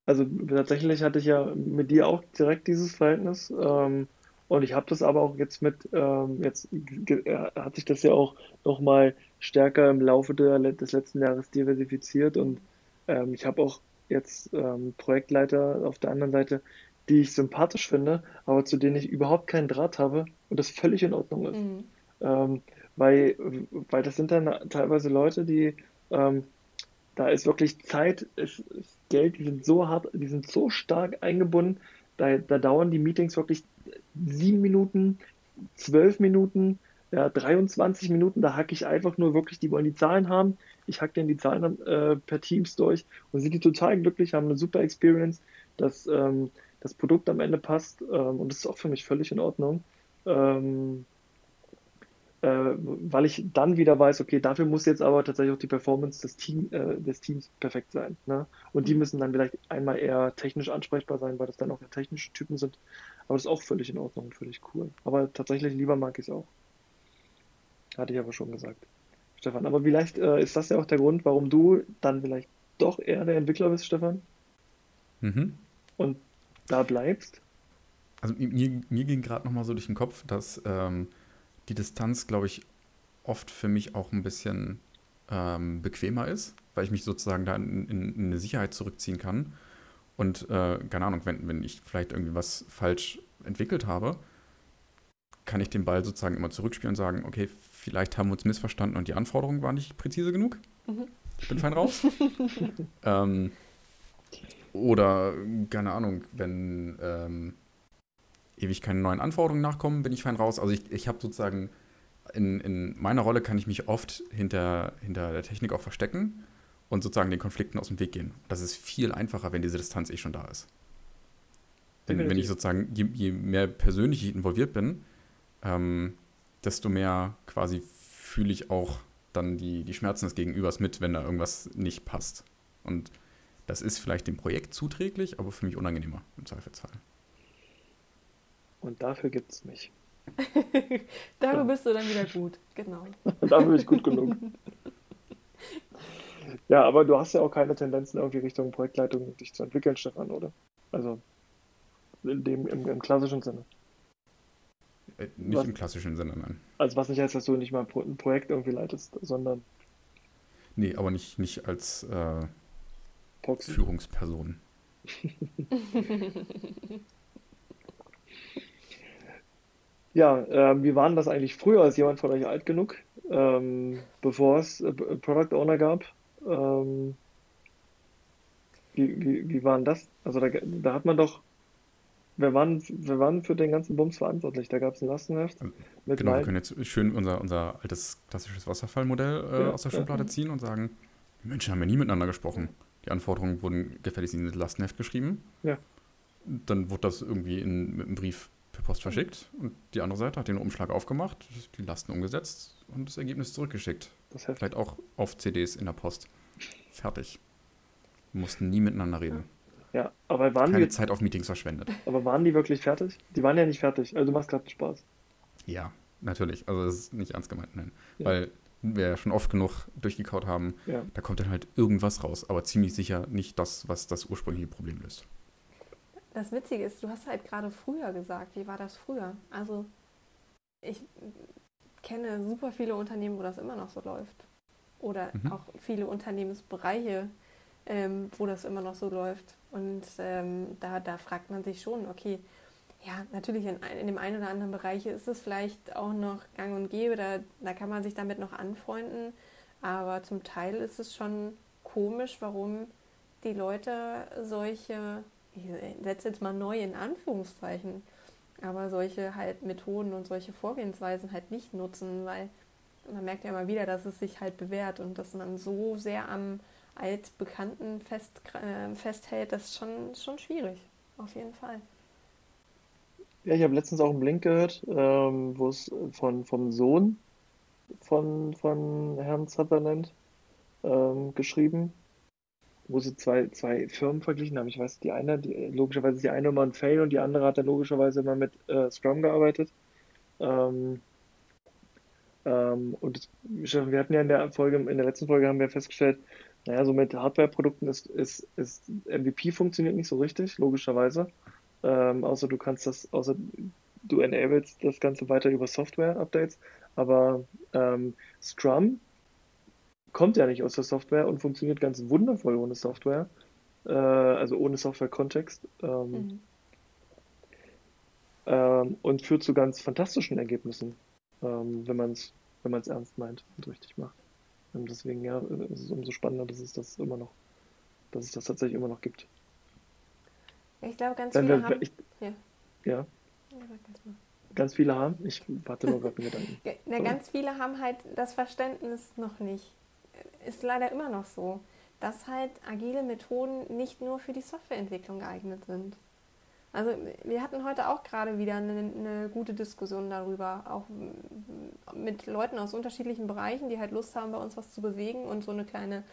also tatsächlich hatte ich ja mit dir auch direkt dieses Verhältnis. Ähm, und ich habe das aber auch jetzt mit, ähm, jetzt äh, hat sich das ja auch nochmal stärker im Laufe der, des letzten Jahres diversifiziert. Und ähm, ich habe auch jetzt ähm, Projektleiter auf der anderen Seite, die ich sympathisch finde, aber zu denen ich überhaupt keinen Draht habe und das völlig in Ordnung ist. Mhm. Ähm, weil, weil das sind dann teilweise Leute, die, ähm, da ist wirklich Zeit, ist, ist Geld, die sind so hart, die sind so stark eingebunden, da, da dauern die Meetings wirklich sieben Minuten, zwölf Minuten, ja, 23 Minuten, da hacke ich einfach nur wirklich, die wollen die Zahlen haben. Ich hacke denen die Zahlen äh, per Teams durch und sind die total glücklich, haben eine super Experience, dass ähm, das Produkt am Ende passt ähm, und das ist auch für mich völlig in Ordnung. Ähm, äh, weil ich dann wieder weiß, okay, dafür muss jetzt aber tatsächlich auch die Performance des, Team, äh, des Teams perfekt sein. Ne? Und die mhm. müssen dann vielleicht einmal eher technisch ansprechbar sein, weil das dann auch technische Typen sind. Aber das ist auch völlig in Ordnung und völlig cool. Aber tatsächlich lieber mag ich es auch. Hatte ich aber schon gesagt. Stefan, aber vielleicht äh, ist das ja auch der Grund, warum du dann vielleicht doch eher der Entwickler bist, Stefan. Mhm. Und da bleibst. Also mir, mir ging gerade nochmal so durch den Kopf, dass ähm, die Distanz, glaube ich, oft für mich auch ein bisschen ähm, bequemer ist, weil ich mich sozusagen da in, in, in eine Sicherheit zurückziehen kann. Und äh, keine Ahnung, wenn, wenn ich vielleicht irgendwie was falsch entwickelt habe, kann ich den Ball sozusagen immer zurückspielen und sagen, okay, vielleicht haben wir uns missverstanden und die Anforderungen waren nicht präzise genug. Mhm. Ich bin fein raus. ähm, oder, keine Ahnung, wenn ähm, ewig keine neuen Anforderungen nachkommen, bin ich fein raus. Also ich, ich habe sozusagen, in, in meiner Rolle kann ich mich oft hinter, hinter der Technik auch verstecken und sozusagen den Konflikten aus dem Weg gehen. Das ist viel einfacher, wenn diese Distanz eh schon da ist. Wenn, wenn ich sozusagen, je, je, mehr persönlich ich involviert bin, ähm, desto mehr quasi fühle ich auch dann die, die Schmerzen des Gegenübers mit, wenn da irgendwas nicht passt. Und das ist vielleicht dem Projekt zuträglich, aber für mich unangenehmer im Zweifelsfall. Und dafür gibt es mich. dafür bist du dann wieder gut, genau. dafür bin ich gut genug. ja, aber du hast ja auch keine Tendenzen irgendwie Richtung Projektleitung dich zu entwickeln, Stefan, oder? Also in dem, im, im klassischen Sinne. Äh, nicht was, im klassischen Sinne, nein. Also was nicht heißt, dass du nicht mal ein Projekt irgendwie leitest, sondern. Nee, aber nicht, nicht als äh, Führungsperson. ja, äh, wie war denn das eigentlich früher? als jemand von euch alt genug, ähm, bevor es äh, Product Owner gab? Ähm, wie, wie, wie war denn das? Also da, da hat man doch wir waren, wir waren für den ganzen Bums verantwortlich. Da gab es ein Lastenheft. Mit genau, wir können jetzt schön unser, unser altes klassisches Wasserfallmodell äh, ja, aus der Schublade ja. ziehen und sagen, die Menschen haben ja nie miteinander gesprochen. Die Anforderungen wurden gefälligst in das Lastenheft geschrieben. Ja. Dann wurde das irgendwie in, mit einem Brief per Post verschickt und die andere Seite hat den Umschlag aufgemacht, die Lasten umgesetzt und das Ergebnis zurückgeschickt. Das Vielleicht auch auf CDs in der Post. Fertig. Wir mussten nie miteinander reden. Ja, aber waren Keine die. Zeit auf Meetings verschwendet. Aber waren die wirklich fertig? Die waren ja nicht fertig. Also du machst gerade Spaß. Ja, natürlich. Also das ist nicht ernst gemeint, nein. Ja. Weil wir ja schon oft genug durchgekaut haben, ja. da kommt dann halt irgendwas raus, aber ziemlich sicher nicht das, was das ursprüngliche Problem löst. Das Witzige ist, du hast halt gerade früher gesagt, wie war das früher? Also ich kenne super viele Unternehmen, wo das immer noch so läuft. Oder mhm. auch viele Unternehmensbereiche, ähm, wo das immer noch so läuft. Und ähm, da, da fragt man sich schon, okay, ja, natürlich in, in, dem einen oder anderen Bereich ist es vielleicht auch noch gang und gäbe, da, da kann man sich damit noch anfreunden, aber zum Teil ist es schon komisch, warum die Leute solche, ich setze jetzt mal neu in Anführungszeichen, aber solche halt Methoden und solche Vorgehensweisen halt nicht nutzen, weil man merkt ja immer wieder, dass es sich halt bewährt und dass man so sehr am Altbekannten fest, äh, festhält, das ist schon, schon schwierig. Auf jeden Fall. Ja, ich habe letztens auch einen Blink gehört, ähm, wo es von, vom Sohn von, von Herrn Sutherland ähm, geschrieben, wo sie zwei, zwei Firmen verglichen haben. Ich weiß, die eine, die, logischerweise ist die eine immer ein Fail und die andere hat dann logischerweise immer mit äh, Scrum gearbeitet. Ähm, ähm, und wir hatten ja in der Folge, in der letzten Folge haben wir festgestellt, naja, so mit Hardware-Produkten ist, ist, ist MVP funktioniert nicht so richtig, logischerweise. Ähm, außer du kannst das, außer du enablest das Ganze weiter über Software-Updates. Aber ähm, Scrum kommt ja nicht aus der Software und funktioniert ganz wundervoll ohne Software. Äh, also ohne Software-Kontext. Ähm, mhm. ähm, und führt zu ganz fantastischen Ergebnissen, ähm, wenn man es wenn man's ernst meint und richtig macht. Und deswegen, ja, ist es umso spannender, dass es das immer noch, dass es das tatsächlich immer noch gibt. Ich glaube, ganz viele haben... Ich, ja. ja. Ganz viele haben? Ich warte nur gerade Gedanken. Ja, ganz viele haben halt das Verständnis noch nicht. Ist leider immer noch so, dass halt agile Methoden nicht nur für die Softwareentwicklung geeignet sind. Also wir hatten heute auch gerade wieder eine, eine, gute Diskussion darüber, auch mit Leuten aus unterschiedlichen Bereichen, die halt Lust haben, bei uns was zu bewegen und so eine kleine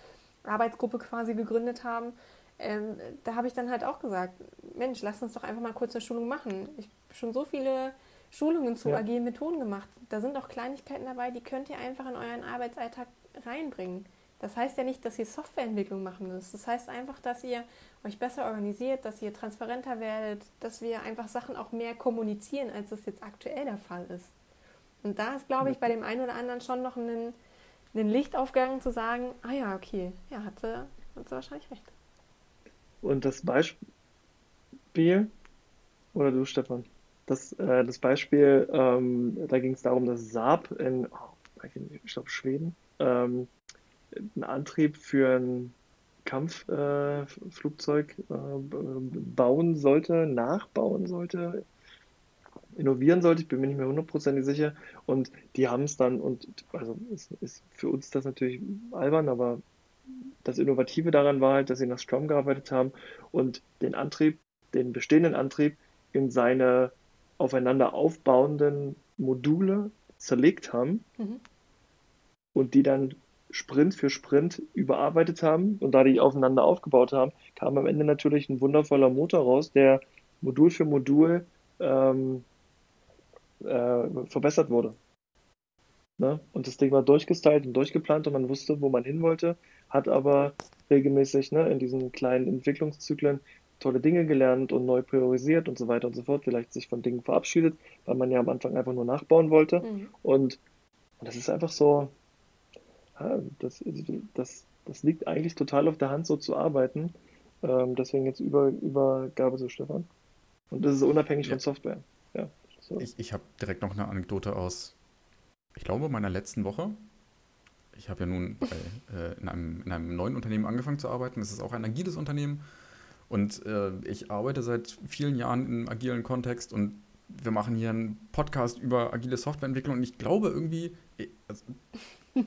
Arbeitsgruppe quasi gegründet haben, ähm, da habe ich dann halt auch gesagt, Mensch, lass uns doch einfach mal kurz eine Schulung machen. Ich habe schon so viele Schulungen zu ja. agilen Methoden gemacht. Da sind auch Kleinigkeiten dabei, die könnt ihr einfach in euren Arbeitsalltag reinbringen. Das heißt ja nicht, dass ihr Softwareentwicklung machen müsst. Das heißt einfach, dass ihr euch besser organisiert, dass ihr transparenter werdet, dass wir einfach Sachen auch mehr kommunizieren, als das jetzt aktuell der Fall ist. Und da ist, glaube ich, bei dem einen oder anderen schon noch ein, ein Licht aufgegangen zu sagen, ah ja, okay, ja, hat sie, hat sie wahrscheinlich recht. Und das Beispiel, oder du, Stefan? Das, äh, das Beispiel, ähm, da ging es darum, dass Saab in, oh, ich glaube, Schweden, ähm, einen Antrieb für ein Kampfflugzeug äh, äh, bauen sollte, nachbauen sollte, innovieren sollte. Ich bin mir nicht mehr hundertprozentig sicher. Und die haben es dann, und also ist, ist für uns das natürlich albern, aber das Innovative daran war halt, dass sie nach Scrum gearbeitet haben und den Antrieb, den bestehenden Antrieb in seine aufeinander aufbauenden Module zerlegt haben mhm. und die dann Sprint für Sprint überarbeitet haben und da die aufeinander aufgebaut haben, kam am Ende natürlich ein wundervoller Motor raus, der Modul für Modul ähm, äh, verbessert wurde. Ne? Und das Ding war durchgestylt und durchgeplant und man wusste, wo man hin wollte hat aber regelmäßig ne, in diesen kleinen Entwicklungszyklen tolle Dinge gelernt und neu priorisiert und so weiter und so fort, vielleicht sich von Dingen verabschiedet, weil man ja am Anfang einfach nur nachbauen wollte. Mhm. Und, und, das ist einfach so, ja, das, das, das liegt eigentlich total auf der Hand, so zu arbeiten. Ähm, deswegen jetzt über, Übergabe zu Stefan. Und das ist unabhängig ja. von Software. Ja, so. Ich, ich habe direkt noch eine Anekdote aus, ich glaube, meiner letzten Woche ich habe ja nun bei, äh, in, einem, in, einem, neuen Unternehmen angefangen zu arbeiten. Das ist auch ein agiles Unternehmen. Und äh, ich arbeite seit vielen Jahren im agilen Kontext und wir machen hier einen Podcast über agile Softwareentwicklung und ich glaube irgendwie. Eh, also,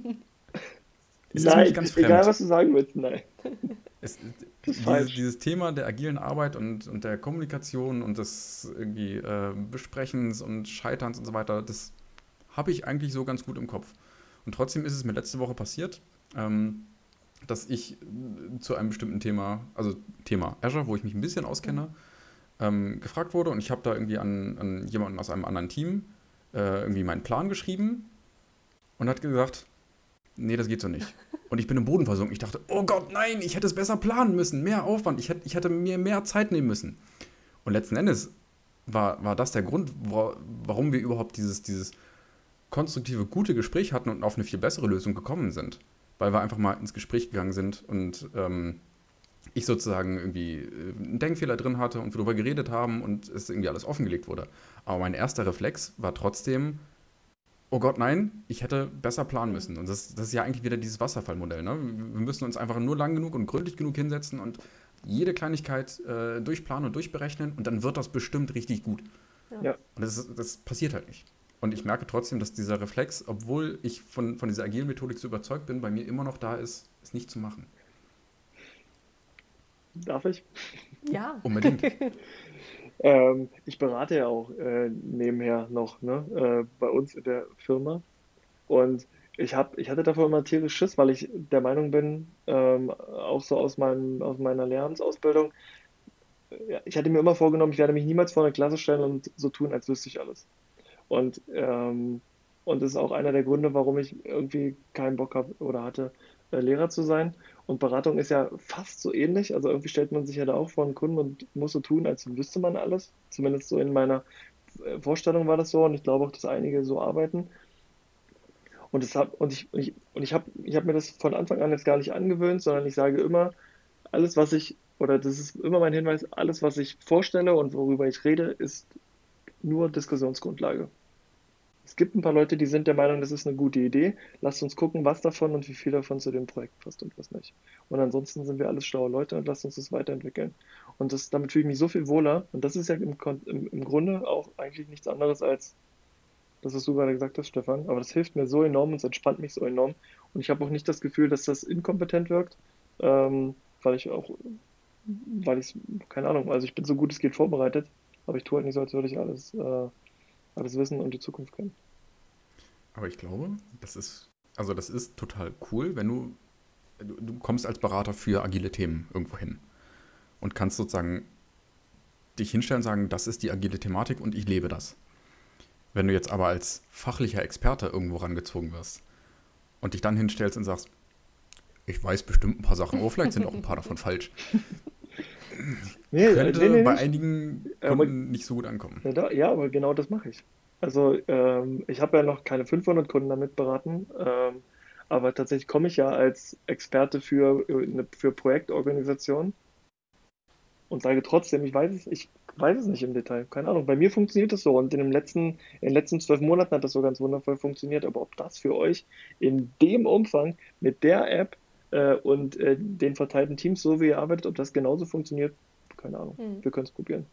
es nein, ganz fremd. egal was du sagen willst, nein. Es, dieses, dieses, Thema der agilen Arbeit und, und der Kommunikation und des irgendwie äh, Besprechens und Scheiterns und so weiter, das habe ich eigentlich so ganz gut im Kopf. Und trotzdem ist es mir letzte Woche passiert, ähm, dass ich zu einem bestimmten Thema, also Thema Azure, wo ich mich ein bisschen auskenne, ähm, gefragt wurde und ich habe da irgendwie an, an, jemanden aus einem anderen Team äh, irgendwie meinen Plan geschrieben und hat gesagt, nee, das geht so nicht. Und ich bin im Boden versunken. Ich dachte, oh Gott, nein, ich hätte es besser planen müssen, mehr Aufwand, ich hätte, ich hätte mir mehr Zeit nehmen müssen. Und letzten Endes war, war das der Grund, warum wir überhaupt dieses, dieses konstruktive, gute Gespräch hatten und auf eine viel bessere Lösung gekommen sind. Weil wir einfach mal ins Gespräch gegangen sind und ähm, ich sozusagen irgendwie äh, einen Denkfehler drin hatte und wir darüber geredet haben und es irgendwie alles offengelegt wurde. Aber mein erster Reflex war trotzdem, oh Gott, nein, ich hätte besser planen müssen. Und das, das ist ja eigentlich wieder dieses Wasserfallmodell. Ne? Wir müssen uns einfach nur lang genug und gründlich genug hinsetzen und jede Kleinigkeit äh, durchplanen und durchberechnen und dann wird das bestimmt richtig gut. Ja. Und das, das passiert halt nicht. Und ich merke trotzdem, dass dieser Reflex, obwohl ich von, von dieser agilen Methodik so überzeugt bin, bei mir immer noch da ist, es nicht zu machen. Darf ich? Ja. Unbedingt. Ähm, ich berate ja auch äh, nebenher noch ne, äh, bei uns in der Firma. Und ich hab, ich hatte davor immer tierisch Schiss, weil ich der Meinung bin, ähm, auch so aus meinem, aus meiner Lehramtsausbildung, ja, ich hatte mir immer vorgenommen, ich werde mich niemals vor eine Klasse stellen und so tun, als wüsste ich alles. Und, ähm, und das ist auch einer der Gründe, warum ich irgendwie keinen Bock habe oder hatte, äh, Lehrer zu sein. Und Beratung ist ja fast so ähnlich. Also irgendwie stellt man sich ja da auch vor einen Kunden und muss so tun, als wüsste man alles. Zumindest so in meiner äh, Vorstellung war das so und ich glaube auch, dass einige so arbeiten. Und, das hab, und ich, und ich, und ich habe ich hab mir das von Anfang an jetzt gar nicht angewöhnt, sondern ich sage immer, alles, was ich, oder das ist immer mein Hinweis, alles, was ich vorstelle und worüber ich rede, ist nur Diskussionsgrundlage. Es gibt ein paar Leute, die sind der Meinung, das ist eine gute Idee. Lasst uns gucken, was davon und wie viel davon zu dem Projekt passt und was nicht. Und ansonsten sind wir alles schlaue Leute und lasst uns das weiterentwickeln. Und das, damit fühle ich mich so viel wohler. Und das ist ja im, im, im Grunde auch eigentlich nichts anderes als das, was du gerade gesagt hast, Stefan. Aber das hilft mir so enorm und es entspannt mich so enorm. Und ich habe auch nicht das Gefühl, dass das inkompetent wirkt, ähm, weil ich auch, weil ich, keine Ahnung, also ich bin so gut es geht vorbereitet, aber ich tue halt nicht so, als würde ich alles, äh, alles wissen und die Zukunft kennen. Aber ich glaube, das ist, also das ist total cool, wenn du, du, kommst als Berater für agile Themen irgendwo hin und kannst sozusagen dich hinstellen und sagen, das ist die agile Thematik und ich lebe das. Wenn du jetzt aber als fachlicher Experte irgendwo rangezogen wirst und dich dann hinstellst und sagst, ich weiß bestimmt ein paar Sachen, aber vielleicht sind auch ein paar davon falsch. Nee, könnte nee, nee, bei einigen Kunden aber, nicht so gut ankommen. Ja, aber genau das mache ich. Also ähm, ich habe ja noch keine 500 Kunden damit beraten, ähm, aber tatsächlich komme ich ja als Experte für, äh, für Projektorganisation und sage trotzdem, ich weiß es, ich weiß es nicht im Detail. Keine Ahnung. Bei mir funktioniert das so und in, dem letzten, in den letzten zwölf Monaten hat das so ganz wundervoll funktioniert. Aber ob das für euch in dem Umfang mit der App äh, und äh, den verteilten Teams, so wie ihr arbeitet, ob das genauso funktioniert, keine Ahnung. Hm. Wir können es probieren.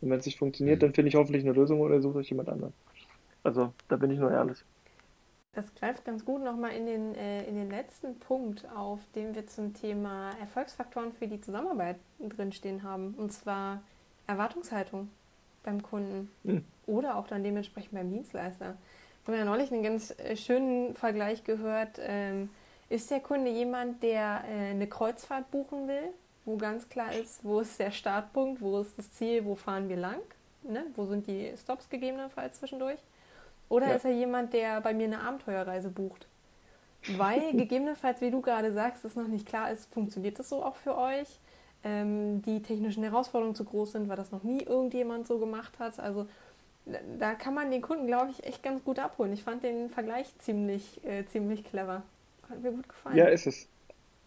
Und wenn es nicht funktioniert, hm. dann finde ich hoffentlich eine Lösung oder suche euch jemand anderen. Also, da bin ich nur ehrlich. Das greift ganz gut nochmal in den, äh, in den letzten Punkt auf, den wir zum Thema Erfolgsfaktoren für die Zusammenarbeit drinstehen haben. Und zwar Erwartungshaltung beim Kunden mhm. oder auch dann dementsprechend beim Dienstleister. Wir haben ja neulich einen ganz äh, schönen Vergleich gehört. Ähm, ist der Kunde jemand, der äh, eine Kreuzfahrt buchen will, wo ganz klar ist, wo ist der Startpunkt, wo ist das Ziel, wo fahren wir lang, ne? wo sind die Stops gegebenenfalls zwischendurch? Oder ja. ist er jemand, der bei mir eine Abenteuerreise bucht? Weil gegebenenfalls, wie du gerade sagst, es noch nicht klar ist, funktioniert das so auch für euch? ähm, die technischen Herausforderungen zu groß sind, weil das noch nie irgendjemand so gemacht hat. Also da kann man den Kunden, glaube ich, echt ganz gut abholen. Ich fand den Vergleich ziemlich, äh, ziemlich clever. Hat mir gut gefallen. Ja, ist es.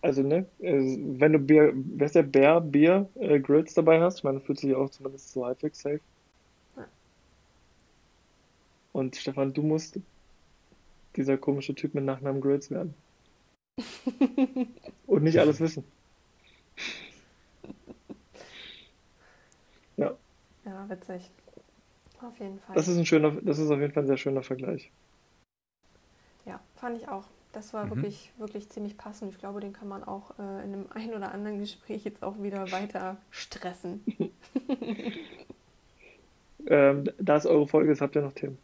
Also, ne, äh, wenn du Bier, wer ist der Bär, Bier, äh, Grills dabei hast, ich meine, fühlt sich auch zumindest so halbwegs safe. Ja. Und Stefan, du musst dieser komische Typ mit Nachnamen Grills werden. Und nicht alles wissen. Ja. Ja, witzig. Auf jeden Fall. Das ist ein schöner, das ist auf jeden Fall ein sehr schöner Vergleich. Ja, fand ich auch. Das war mhm. wirklich, wirklich ziemlich passend. Ich glaube, den kann man auch äh, in einem ein oder anderen Gespräch jetzt auch wieder weiter stressen. ähm, da ist eure Folge, jetzt habt ihr noch Themen.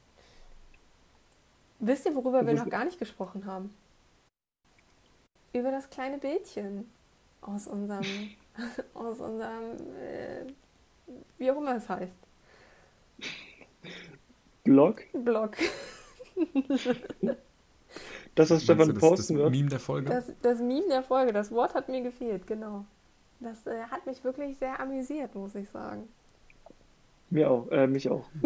Wisst ihr, worüber wir noch gar nicht gesprochen haben? Über das kleine Bildchen aus unserem, aus unserem äh, wie auch immer es heißt. Blog? Blog. Das, was Stefan das, posten das, das Meme der Folge? Das, das Meme der Folge, das Wort hat mir gefehlt, genau. Das äh, hat mich wirklich sehr amüsiert, muss ich sagen. Mir auch, äh, mich auch.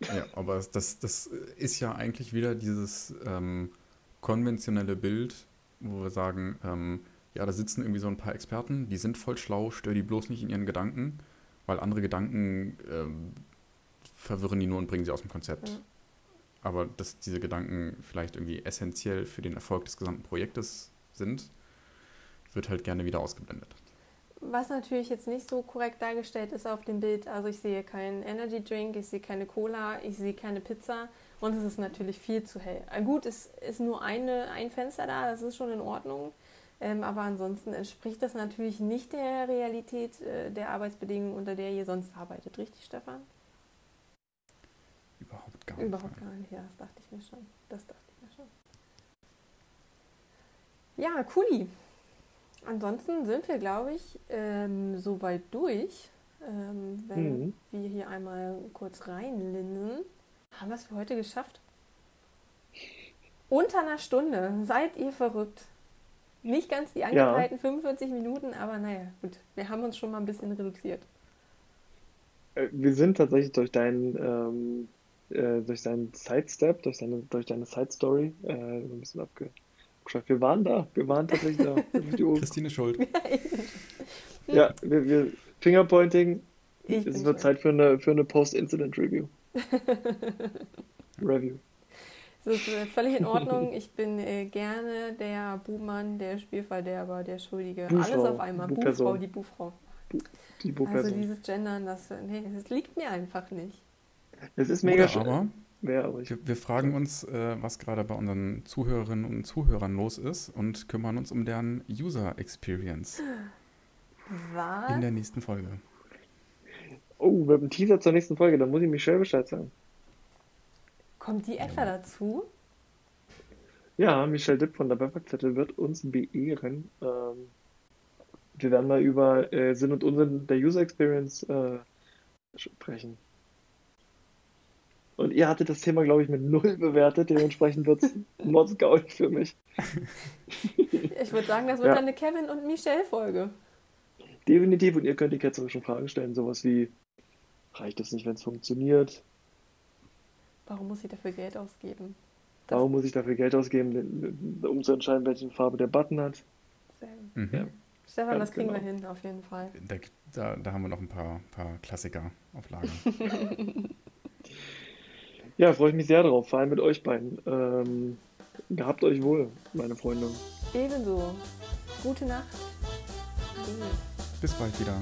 ja, aber das, das ist ja eigentlich wieder dieses ähm, konventionelle Bild, wo wir sagen, ähm, ja, da sitzen irgendwie so ein paar Experten, die sind voll schlau, stör die bloß nicht in ihren Gedanken, weil andere Gedanken ähm, verwirren die nur und bringen sie aus dem Konzept. Ja. Aber dass diese Gedanken vielleicht irgendwie essentiell für den Erfolg des gesamten Projektes sind, wird halt gerne wieder ausgeblendet. Was natürlich jetzt nicht so korrekt dargestellt ist auf dem Bild, also ich sehe keinen Energy Drink, ich sehe keine Cola, ich sehe keine Pizza und es ist natürlich viel zu hell. Gut, es ist nur eine, ein Fenster da, das ist schon in Ordnung. Ähm, aber ansonsten entspricht das natürlich nicht der Realität äh, der Arbeitsbedingungen, unter der ihr sonst arbeitet. Richtig, Stefan? Überhaupt gar nicht. Überhaupt gar nicht, ja, das dachte ich mir schon. Das dachte ich mir schon. Ja, cooli. Ansonsten sind wir, glaube ich, ähm, soweit durch. Ähm, wenn Mhm. wir hier einmal kurz reinlinsen. Haben wir es für heute geschafft? Unter einer Stunde. Seid ihr verrückt? Nicht ganz die angepeilten 45 Minuten, aber naja, gut. Wir haben uns schon mal ein bisschen reduziert. Äh, Wir sind tatsächlich durch deinen, ähm, äh, durch deinen Sidestep, durch deine, durch deine Side-Story äh, ein bisschen abgeschafft. Wir waren da, wir waren tatsächlich da. Christine Schuld. Ja, wir, wir Fingerpointing. Ich Es wird. Zeit für eine, für eine Post-Incident-Review. Review. Es ist äh, völlig in Ordnung. Ich bin äh, gerne der Buhmann, der Spielverderber, der Schuldige. Buhfrau, Alles auf einmal. Buhperson. Buhfrau, die Buhfrau. Die Also Buchperson. dieses Gendern, das, äh, nee, das liegt mir einfach nicht. Es ist mega schön. aber Ja, wir, wir fragen uns, äh, was gerade bei unseren Zuhörerinnen und Zuhörern los ist und kümmern uns um deren User Experience Was? in der nächsten Folge. oh, wir haben einen Teaser zur nächsten Folge, da muss ich Michelle Bescheid sagen. Kommt die etwa dazu? Ja, Michelle Dipp von der Befferzettel wird uns beehren. Ähm, wir werden mal über äh, Sinn und Unsinn der User Experience äh, sprechen. Und ihr hattet das Thema, glaube ich, mit null bewertet, dementsprechend wird es Modsgaulig für mich. Ich würde sagen, das wird Ja. dann eine Kevin und Michelle-Folge. Definitiv, und ihr könnt die ketzerischen Fragen stellen, sowas wie, reicht es nicht, wenn es funktioniert? Warum muss ich dafür Geld ausgeben? Das- Warum muss ich dafür Geld ausgeben, um zu entscheiden, welche Farbe der Button hat? Sehr gut. Mhm. Ja. Stefan, Ganz das kriegen wir genau. hin, auf jeden Fall. Da, da, da haben wir noch ein paar, paar Klassiker auf Lager. Ja, freue ich mich sehr drauf, vor allem mit euch beiden. Ähm, gehabt euch wohl, meine Freunde. Ebenso. Gute Nacht. Bis bald wieder.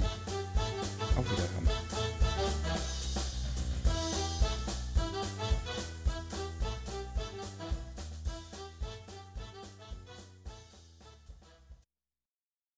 Auf Wiederhören.